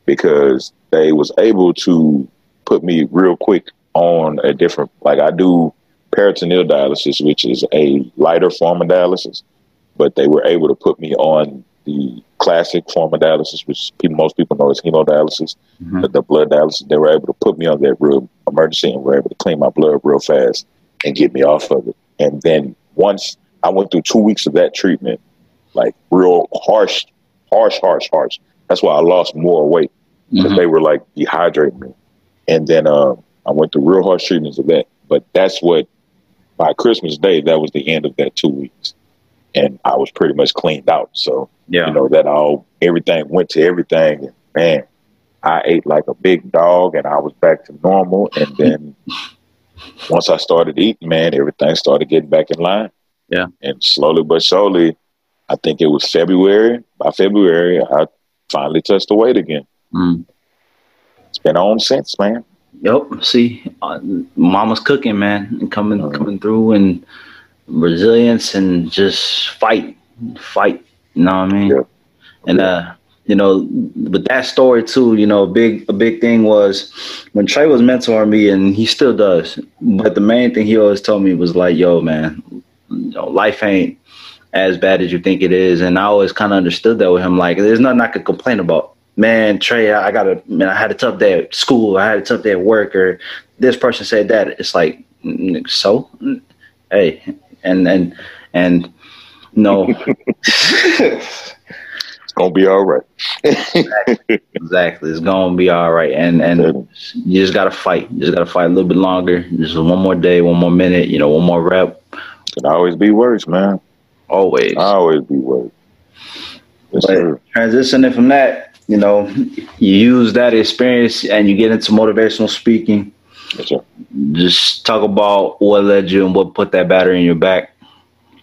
because they was able to put me real quick on a different like I do peritoneal dialysis, which is a lighter form of dialysis, but they were able to put me on the classic form of dialysis, which people, most people know as hemodialysis, Mhm. the, blood dialysis. They were able to put me on that real emergency and were able to clean my blood real fast and get me off of it. And then once I went through two weeks of that treatment, like real harsh, harsh, harsh, harsh. That's why I lost more weight because Mhm. they were like dehydrating me. And then uh, I went through real harsh treatments of that. But that's what by Christmas Day, that was the end of that two weeks, and I was pretty much cleaned out. So Yeah. you know that all everything went to everything, and man, I ate like a big dog, and I was back to normal. And then *laughs* once I started eating, man, everything started getting back in line. Yeah. and slowly but surely, I think it was February. By February, I finally touched the weight again. Mm. It's been on since, man. Yep. See, uh, mama's cooking, man, and coming Mhm. coming through and resilience and just fight, fight. You know what I mean? Yeah. And uh, you know, with that story too, you know, a big a big thing was when Trey was mentoring me, and he still does. But the main thing he always told me was like, "Yo, man, you know, life ain't as bad as you think it is." And I always kind of understood that with him. Like, there's nothing I could complain about. Man, Trey, I got a man. I had a tough day at school. I had a tough day at work, or this person said that. It's like, so, hey, and and and no, *laughs* It's gonna be all right. exactly. It's gonna be all right. And and you just gotta fight. You just gotta fight a little bit longer. Just one more day, one more minute. You know, one more rep. Can always be worse, man. Always. Always be worse. Yes, But sir. transitioning from that, you know, you use that experience and you get into motivational speaking. Yes, sir. Just talk about what led you and what put that battery in your back.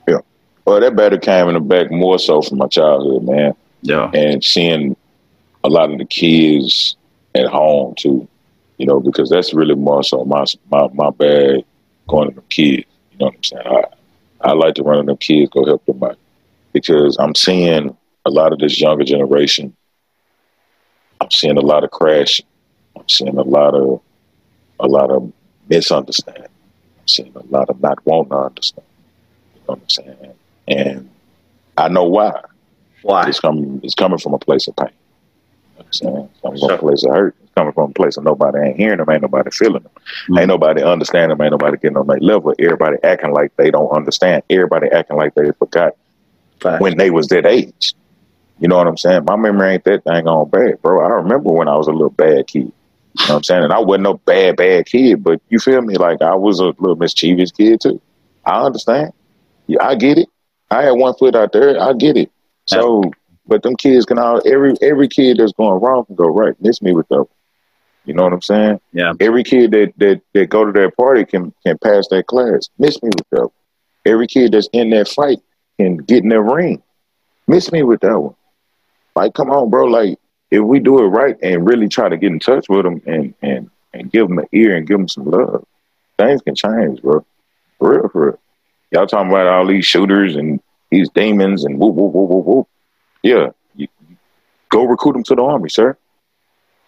Yeah. Well, that battery came in the back more so from my childhood, man, Yeah. and seeing a lot of the kids at home too. You know, because that's really more so my my my bag going to the kids. You know what I'm saying? I I like to run to them kids, go help them out, because I'm seeing a lot of this younger generation. I'm seeing a lot of crashing. I'm seeing a lot of a lot of misunderstanding. I'm seeing a lot of not wanting to understand. You know what I'm saying? And I know why. Why? It's coming. It's coming from a place of pain. You know I'm saying? It's coming from a place of hurt. It's coming from a place of nobody ain't hearing them, ain't nobody feeling them, Mhm. ain't nobody understanding them, ain't nobody getting on their level. Everybody acting like they don't understand. Everybody acting like they forgot Fact. when they was that age. You know what I'm saying? My memory ain't that dang on bad, bro. I remember when I was a little bad kid. You know what I'm saying? And I wasn't no bad, bad kid, but you feel me? Like I was a little mischievous kid too. I understand. Yeah, I get it. I had one foot out there. I get it. So, but them kids can all every every kid that's going wrong can go right. Miss me with them. You know what I'm saying? Yeah. Every kid that that that go to that party can can pass that class. Miss me with that. Every kid that's in that fight can get in that ring. Miss me with that one. Like, come on, bro. Like, if we do it right and really try to get in touch with them and and and give them an ear and give them some love, things can change, bro. For real, for real. Y'all talking about all these shooters and these demons and whoop whoop whoop whoop whoop. Yeah, you, go recruit them to the army, sir.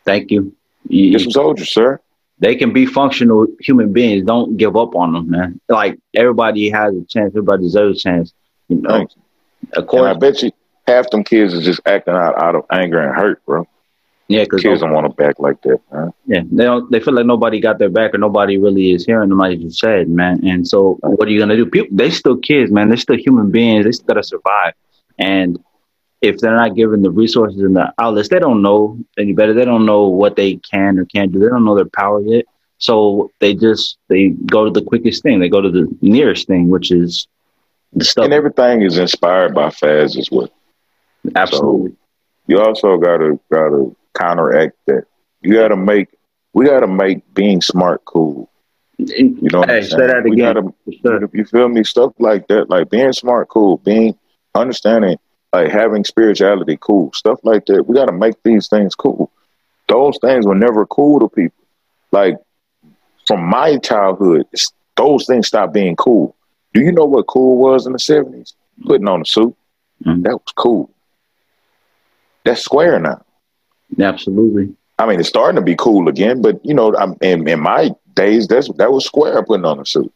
Thank you. You- Get some soldiers, sir. they can be functional human beings. Don't give up on them, man. Like everybody has a chance. Everybody deserves a chance. You know, Thanks. of And I bet you half them kids is just acting out out of anger and hurt, bro. yeah, because Kids don't want to back like that, man. yeah, they don't. They feel like nobody got their back or nobody really is hearing them, like you said, man. And so, what are you gonna do? People, they still kids, man. They're still human beings. They still gotta survive. And if they're not given the resources and the outlets, they don't know any better. They don't know what they can or can't do. They don't know their power yet. So they just they go to the quickest thing. They go to the nearest thing, which is the stuff. And everything is inspired by Faz as well. Absolutely. So you also gotta gotta counteract that. You gotta make we gotta make being smart cool. You know what hey, I'm say saying? that again. gotta sure. you feel me? Stuff like that, like being smart, cool. Being understanding, like having spirituality, cool. Stuff like that. We got to make these things cool. Those things were never cool to people. Like from my childhood, those things stopped being cool. Do you know what cool was in the seventies? Putting on a suit. Mhm. That was cool. That's square now. Absolutely. I mean, it's starting to be cool again, but you know, I'm, in, in my days, that's that was square putting on a suit.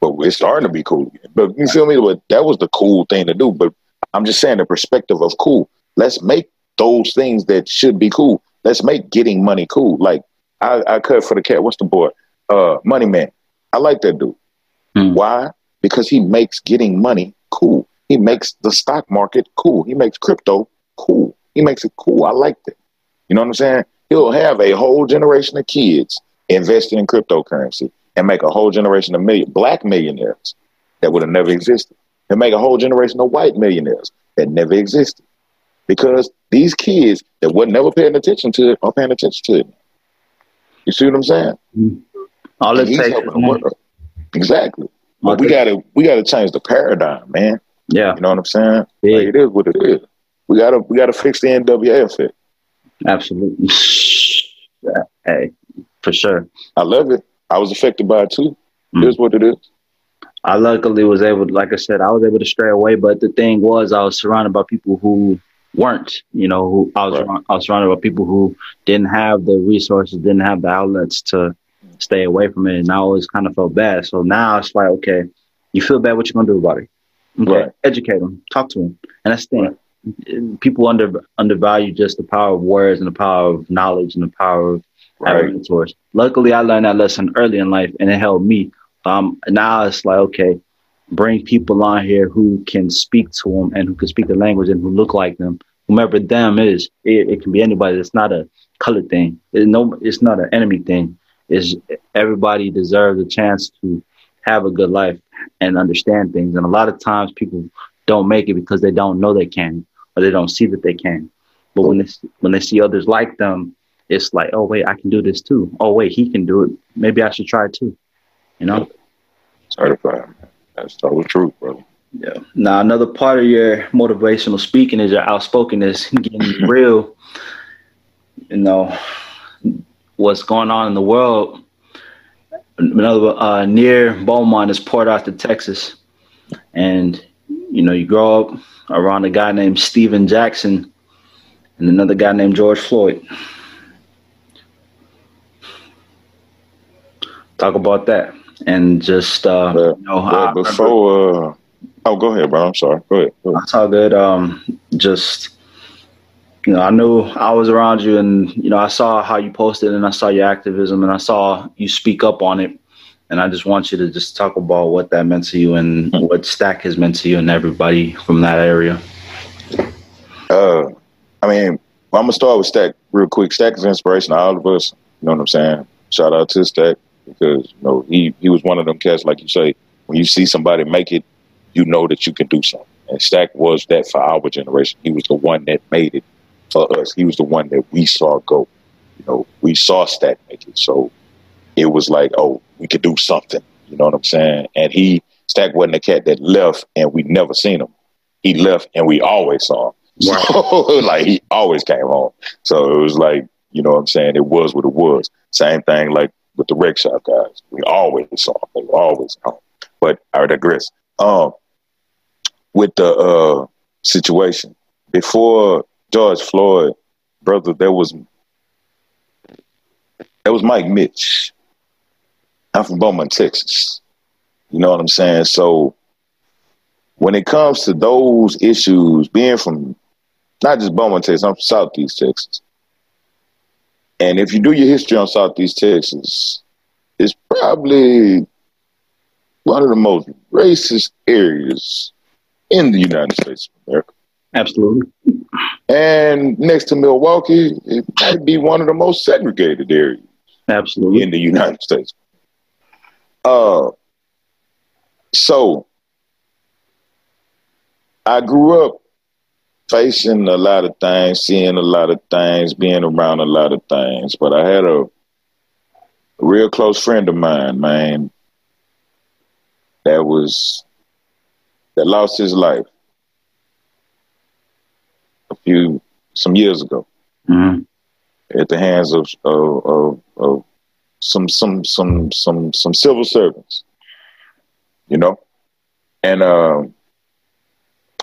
But it's starting to be cool again. But you feel me? But that was the cool thing to do. But I'm just saying the perspective of cool. Let's make those things that should be cool. Let's make getting money cool. Like I, I cut for the cat. What's the boy? Uh, Money Man. I like that dude. Hmm. Why? Because he makes getting money cool. He makes the stock market cool. He makes crypto cool. He makes it cool. I like that. You know what I'm saying? He'll have a whole generation of kids investing in cryptocurrency and make a whole generation of million, black millionaires that would have never existed. And make a whole generation of white millionaires that never existed. Because these kids that were never paying attention to it are paying attention to it. You see what I'm saying? Mm-hmm. All it takes helping is the money. world. Exactly. But we gotta we gotta change the paradigm, man. Yeah, You know what I'm saying? Yeah. Like, it is what it is. We gotta we gotta fix the NWA effect. absolutely. *laughs* Yeah, hey, for sure. I love it. I was affected by it too. Mm. It is what it is. I luckily was able, like I said, I was able to stray away. But the thing was, I was surrounded by people who weren't. You know, who I was, Right. I was surrounded by people who didn't have the resources, didn't have the outlets to stay away from it, and I always kind of felt bad. So now it's like, okay, you feel bad, what you gonna do about it? Okay, Right. educate them, talk to them, and that's the thing. People under undervalue just the power of words and the power of knowledge and the power of having Right. mentors. Luckily, I learned that lesson early in life, and it helped me. Um, now it's like okay, bring people on here who can speak to them and who can speak the language and who look like them. Whomever them is, it, it can be anybody. It's not a color thing. It's no, it's not an enemy thing. Is everybody deserves a chance to have a good life and understand things. And a lot of times people don't make it because they don't know they can or they don't see that they can. But when they when they see others like them, it's like, oh wait, I can do this too. Oh wait, he can do it. Maybe I should try it too. You know? Certified. Man. That's total truth, brother. Yeah. Now another part of your motivational speaking is your outspokenness, *laughs* getting real. You know what's going on in the world. Another uh, near Beaumont is Port Arthur, Texas, and you know you grow up around a guy named Stephen Jackson and another guy named George Floyd. Talk about that and just uh, But- you know I But remember- before, uh, oh, go ahead, bro. I'm sorry. Go ahead. Go ahead. That's all good. Um, just you know, I knew I was around you, and you know, I saw how you posted, and I saw your activism, and I saw you speak up on it, and I just want you to just talk about what that meant to you and what Stack has meant to you and everybody from that area. Uh, I mean, I'm gonna start with Stack real quick. Stack is inspiration to all of us. You know what I'm saying? Shout out to Stack because you know he he was one of them cats, like you say, when you see somebody make it, you know that you can do something. And Stack was that for our generation. He was the one that made it for us. He was the one that we saw go. You know, we saw Stack make it, so it was like, oh, we could do something. You know what I'm saying? And he Stack wasn't a cat that left and we never seen him. He left and we always saw him. *laughs* So like he always came home. So it was like, you know what I'm saying? It was what it was. Same thing like with the wreck shop guys. We always saw them. They were always home. But I digress. Um with the uh situation, before George Floyd, brother, there was there was Mike Mitch. I'm from Beaumont, Texas. You know what I'm saying? So when it comes to those issues, being from not just Beaumont, Texas, I'm from Southeast Texas. And if you do your history on Southeast Texas, it's probably one of the most racist areas in the United States of America. Absolutely. And next to Milwaukee, it might be one of the most segregated areas. Absolutely. In the United States. Uh, so I grew up facing a lot of things, seeing a lot of things, being around a lot of things. But I had a, real close friend of mine, man, that was that lost his life a few some years ago mm-hmm. at the hands of, of, of, of some some some some some civil servants, you know, and um,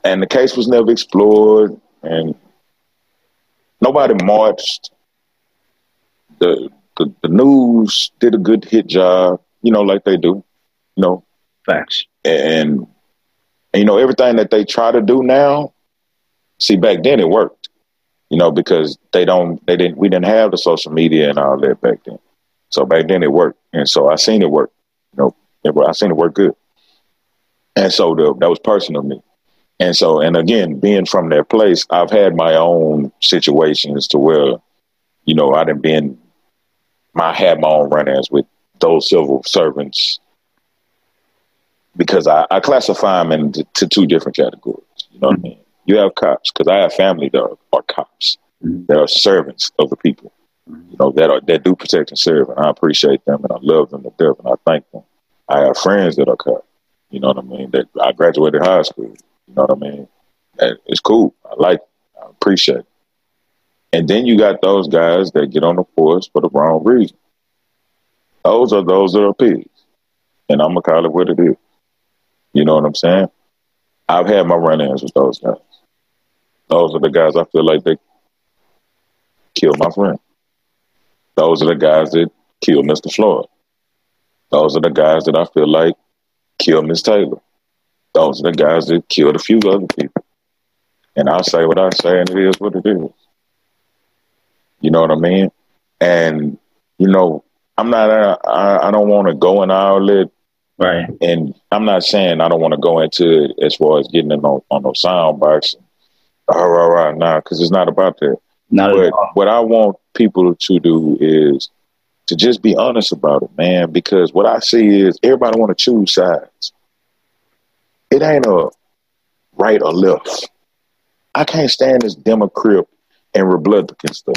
and the case was never explored, and nobody marched. The, the the news did a good hit job, you know, like they do, you know. Facts. And, and you know everything that they try to do now. See, back then it worked, you know, because they don't, they didn't, we didn't have the social media and all that back then. So back then it worked, and so I seen it work. You know, I seen it work good, and so the, that was personal to me. And so, and again, being from that place, I've had my own situations to where, you know, I didn't been, I had my own run-ins with those civil servants because I, I classify them into two different categories. You know what I mean? You have cops because I have family that are, are cops. Mm-hmm. They are servants of the people. You know that that do protect and serve, and I appreciate them and I love them to death, and I thank them. I have friends that are cut. You know what I mean? That I graduated high school. You know what I mean? It's cool. I like. It. I appreciate. It. And then you got those guys that get on the force for the wrong reason. Those are those that are pigs, and I'm gonna call it what it is. You know what I'm saying? I've had my run-ins with those guys. Those are the guys I feel like they killed my friend. Those are the guys that killed Mr. Floyd. Those are the guys that I feel like killed Miss Taylor. Those are the guys that killed a few other people. And I'll say what I say, and it is what it is. You know what I mean? And you know, I'm not. I, I don't want to go in our lit Right. And I'm not saying I don't want to go into it as far as getting in on, on those sound bites. All right, right, now, because it's not about that. Not but what I want people to do is to just be honest about it, man. Because what I see is everybody want to choose sides. It ain't a right or left. I can't stand this Democrat and Republican stuff.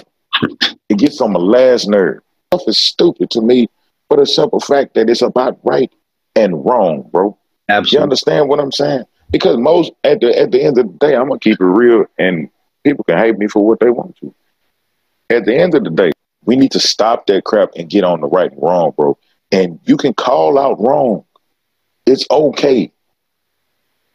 it gets on my last nerve. Stuff is stupid to me for the simple fact that it's about right and wrong, bro. Absolutely. You understand what I'm saying? Because most at the at the end of the day, I'm gonna keep it real, and people can hate me for what they want to. At the end of the day, we need to stop that crap and get on the right and wrong, bro. And you can call out wrong. It's okay.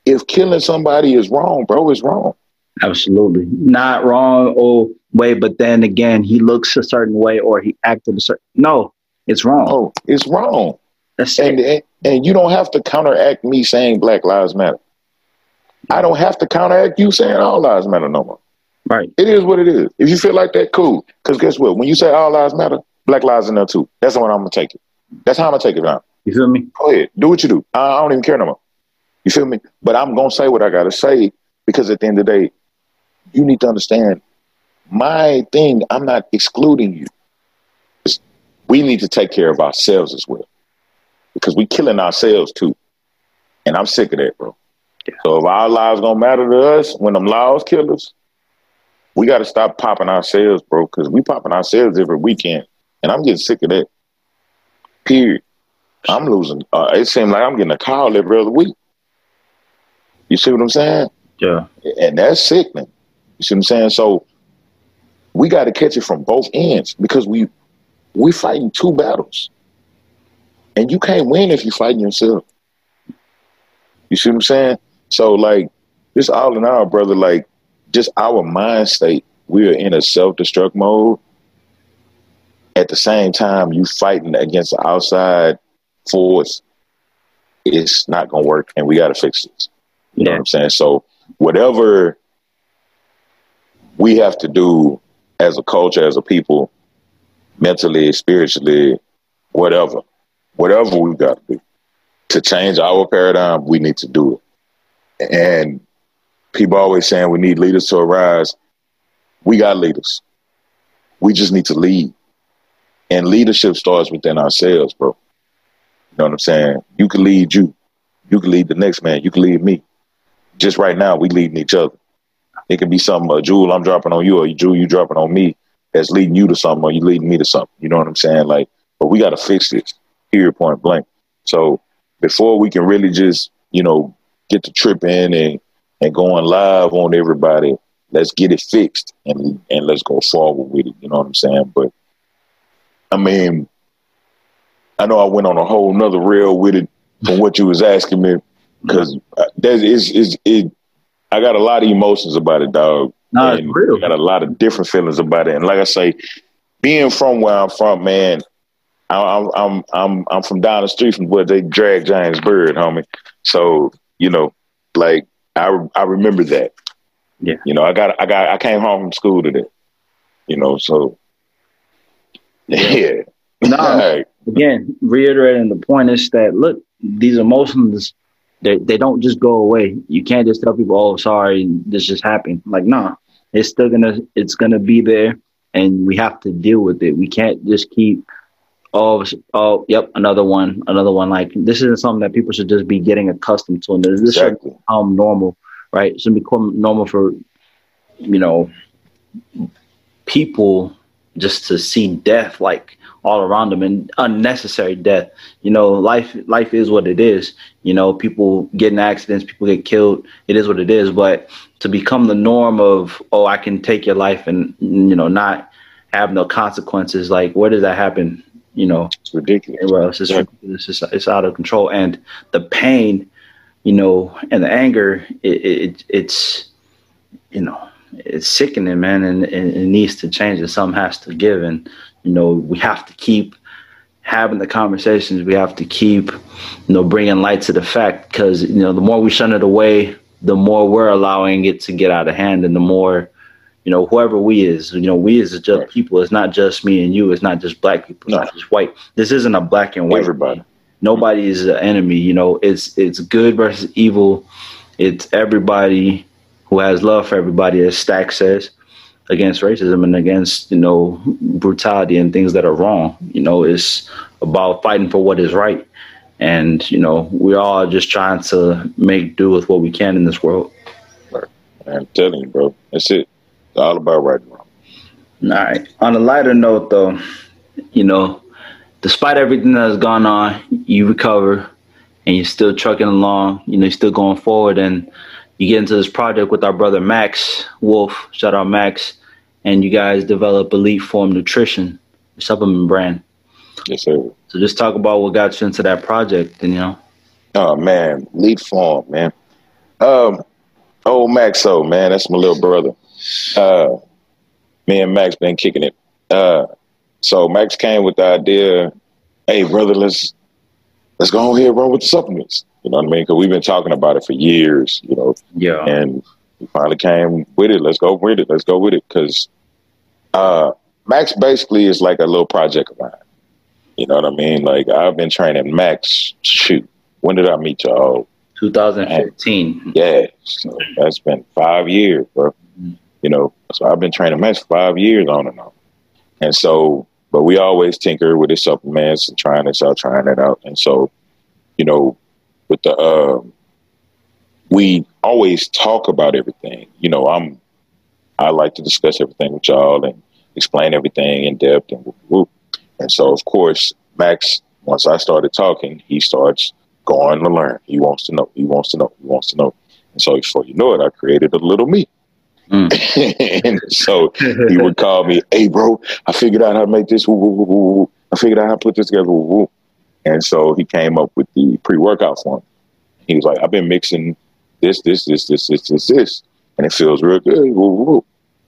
If killing somebody is wrong, bro, it's wrong. Absolutely. Not wrong oh way, but then again, he looks a certain way or he acted a certain no, it's wrong. Oh, it's wrong. That's and, and and you don't have to counteract me saying Black Lives Matter. I don't have to counteract you saying all lives matter no more. Right. It is what it is. If you feel like that, cool. Because guess what? When you say all lives matter, black lives in there too. That's the one I'm gonna take it. That's how I'm gonna take it down. You feel me? Go ahead. Do what you do. I, I don't even care no more. You feel me? But I'm gonna say what I gotta say because at the end of the day, you need to understand my thing, I'm not excluding you. We need to take care of ourselves as well because we killing ourselves too. And I'm sick of that, bro. Yeah. So if our lives gonna matter to us when them laws kill us, we got to stop popping ourselves, bro, because we popping ourselves every weekend, and I'm getting sick of that. Period. I'm losing. Uh, it seems like I'm getting a call every other week. You see what I'm saying? Yeah. And that's sickening. You see what I'm saying? So we got to catch it from both ends because we we fighting two battles. And you can't win if you're fighting yourself. You see what I'm saying? So like just all in all, brother, like just our mind state, we are in a self-destruct mode. At the same time, you fighting against the outside force. It's not gonna work, and we got to fix this. You yeah. know what I'm saying? So whatever we have to do as a culture, as a people, mentally, spiritually, whatever, whatever we got to do to change our paradigm, we need to do it. And people always saying we need leaders to arise. We got leaders. We just need to lead. And leadership starts within ourselves, bro. You know what I'm saying? You can lead you. You can lead the next man. You can lead me. Just right now, we leading each other. It can be something, a jewel I'm dropping on you, or jewel you dropping on me that's leading you to something, or you leading me to something. You know what I'm saying? Like, but we got to fix this. Period. Point blank. So before we can really just, you know, get the trip in and and going live on everybody, let's get it fixed and and let's go forward with it. You know what I'm saying? But I mean, I know I went on a whole nother rail with it from what you was asking me because there's is is it. I got a lot of emotions about it, dog. It's real. I got a lot of different feelings about it, and like I say, being from where I'm from, man, I'm I'm I'm I'm from down the street from where they drag James Byrd, homie. So you know, like I I remember that. Yeah. You know, I got I got I came home from school today. You know, so *laughs* yeah. No, *laughs* right. again, reiterating the point is that look, these emotions they they don't just go away. You can't just tell people, "Oh, sorry, this just happened." Like, nah, it's still gonna it's gonna be there, and we have to deal with it. We can't just keep, oh, oh, yep, another one, another one. Like, this isn't something that people should just be getting accustomed to, and this exactly. should become normal, right? It should become normal for, you know, people just to see death like all around them and unnecessary death. You know, life life is what it is. You know, people get in accidents, people get killed. It is what it is. But to become the norm of oh, I can take your life and you know not have no consequences. Like, where does that happen? You know, it's ridiculous. Well, it's just yeah. it's, it's out of control, and the pain, you know, and the anger, it, it it's you know it's sickening, man, and, and, it needs to change. And something has to give, and you know we have to keep having the conversations. We have to keep, you know, bringing light to the fact because you know the more we shun it away, the more we're allowing it to get out of hand, and the more, you know, whoever we is, you know, we as just right. people. It's not just me and you. It's not just black people. It's no. not just white. This isn't a black and white. Everybody. Nobody is an enemy. You know, it's it's good versus evil. It's everybody who has love for everybody, as Stack says, against racism and against you know brutality and things that are wrong. You know, it's about fighting for what is right, and you know we're all just trying to make do with what we can in this world. I'm telling you, bro, that's it. It's all about right and wrong. All right. On a lighter note, though, you know, despite everything that has gone on, you recover and you're still trucking along. You know, you're still going forward and you get into this project with our brother Max Wolf, shout out Max, and you guys develop EliteForm Nutrition, supplement brand. Yes, sir. So just talk about what got you into that project, and you know. Oh man, EliteForm, man. Um, oh Maxo, man, that's my little brother. Uh, me and Max been kicking it. Uh, so Max came with the idea, hey brother, let's let's go ahead and run with the supplements. You know what I mean? Because we've been talking about it for years, you know. Yeah. And we finally came with it. Let's go with it. Let's go with it. Because uh, Max basically is like a little project of mine. You know what I mean? Like I've been training Max. Shoot, when did I meet y'all? 2015. Yeah, so that's been five years, bro. You know, so I've been training Max five years on and on. And so, but we always tinker with the supplements and trying this out, trying it out. And so, you know, with the uh, we always talk about everything. You know, I'm I like to discuss everything with y'all and explain everything in depth and whoop, and so of course Max. Once I started talking, he starts going to learn. He wants to know. He wants to know. He wants to know. And so before you know it, I created a little me. Mm. *laughs* and so he would call me, "Hey, bro, I figured out how to make this. I figured out how to put this together." And so he came up with the pre workout form. He was like, I've been mixing this, this, this, this, this, this, this, and it feels real good.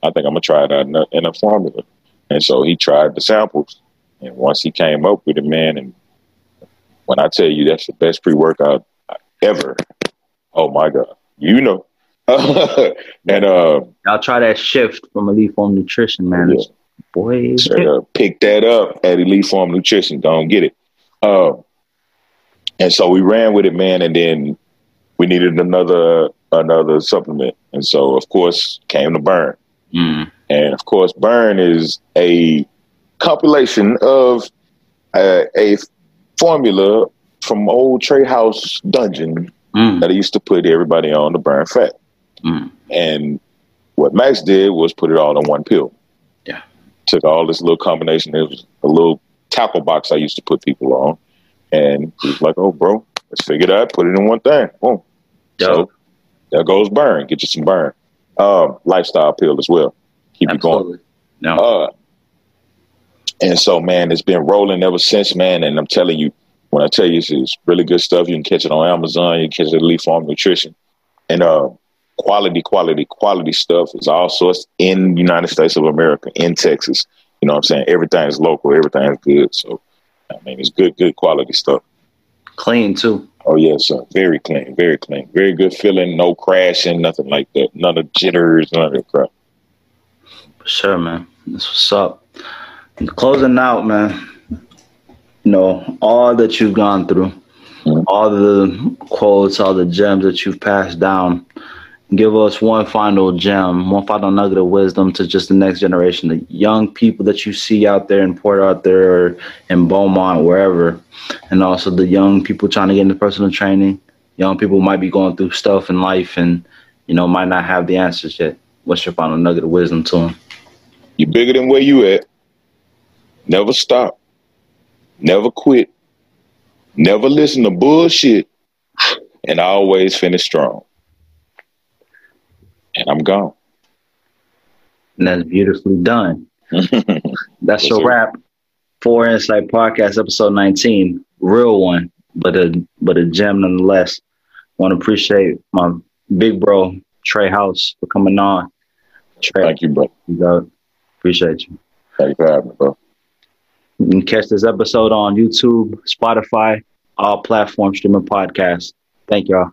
I think I'm gonna try it out in a, in a formula. And so he tried the samples, and once he came up with it, man, and when I tell you that's the best pre workout ever, oh my god, you know. And uh, I'll try that shift from EliteForm Nutrition, man. Yeah. Boy, pick that up at EliteForm Nutrition. Don't get it. Uh, and so we ran with it, man. And then we needed another another supplement. And so, of course, came to Burn. Mm. And of course, Burn is a compilation of uh, a formula from old Trey House Dungeon Mm. that I used to put everybody on to burn fat. Mm. And what Max did was put it all in one pill. Yeah. Took all this little combination. It was a little tackle box I used to put people on. And he was like, oh, bro, let's figure it out. Put it in one thing. Boom. So Dope. there goes burn. Get you some burn. Um, lifestyle pill as well. Keep it going. No. Uh, and so, man, it's been rolling ever since, man. And I'm telling you, when I tell you it's really good stuff, you can catch it on Amazon. You can catch it at EliteForm Nutrition, and uh, quality, quality, quality stuff is all sourced in the United States of America, in Texas. You know what I'm saying? Everything is local. Everything is good. So, I mean, it's good, good quality stuff. Clean too. Oh yes, sir. Very clean, very clean, very good feeling. No crashing, nothing like that. None of jitters, none of that crap. For sure, man. That's what's up. And closing out, man. You know, all that you've gone through, Mhm. all the quotes, all the gems that you've passed down. Give us one final gem, one final nugget of wisdom to just the next generation, the young people that you see out there in Port Arthur or in Beaumont, wherever, and also the young people trying to get into personal training. Young people might be going through stuff in life and, you know, might not have the answers yet. What's your final nugget of wisdom to them? You're bigger than where you at. Never stop. Never quit. Never listen to bullshit. And always finish strong. And I'm gone. And that's beautifully done. *laughs* That's your wrap for Insight Podcast, episode 19. Real one, but a but a gem nonetheless. Want to appreciate my big bro Trey House for coming on. Trey, Thank you, bro. you got- appreciate you. Thank you for having me, bro. You can catch this episode on YouTube, Spotify, all platforms streaming podcasts. Thank y'all.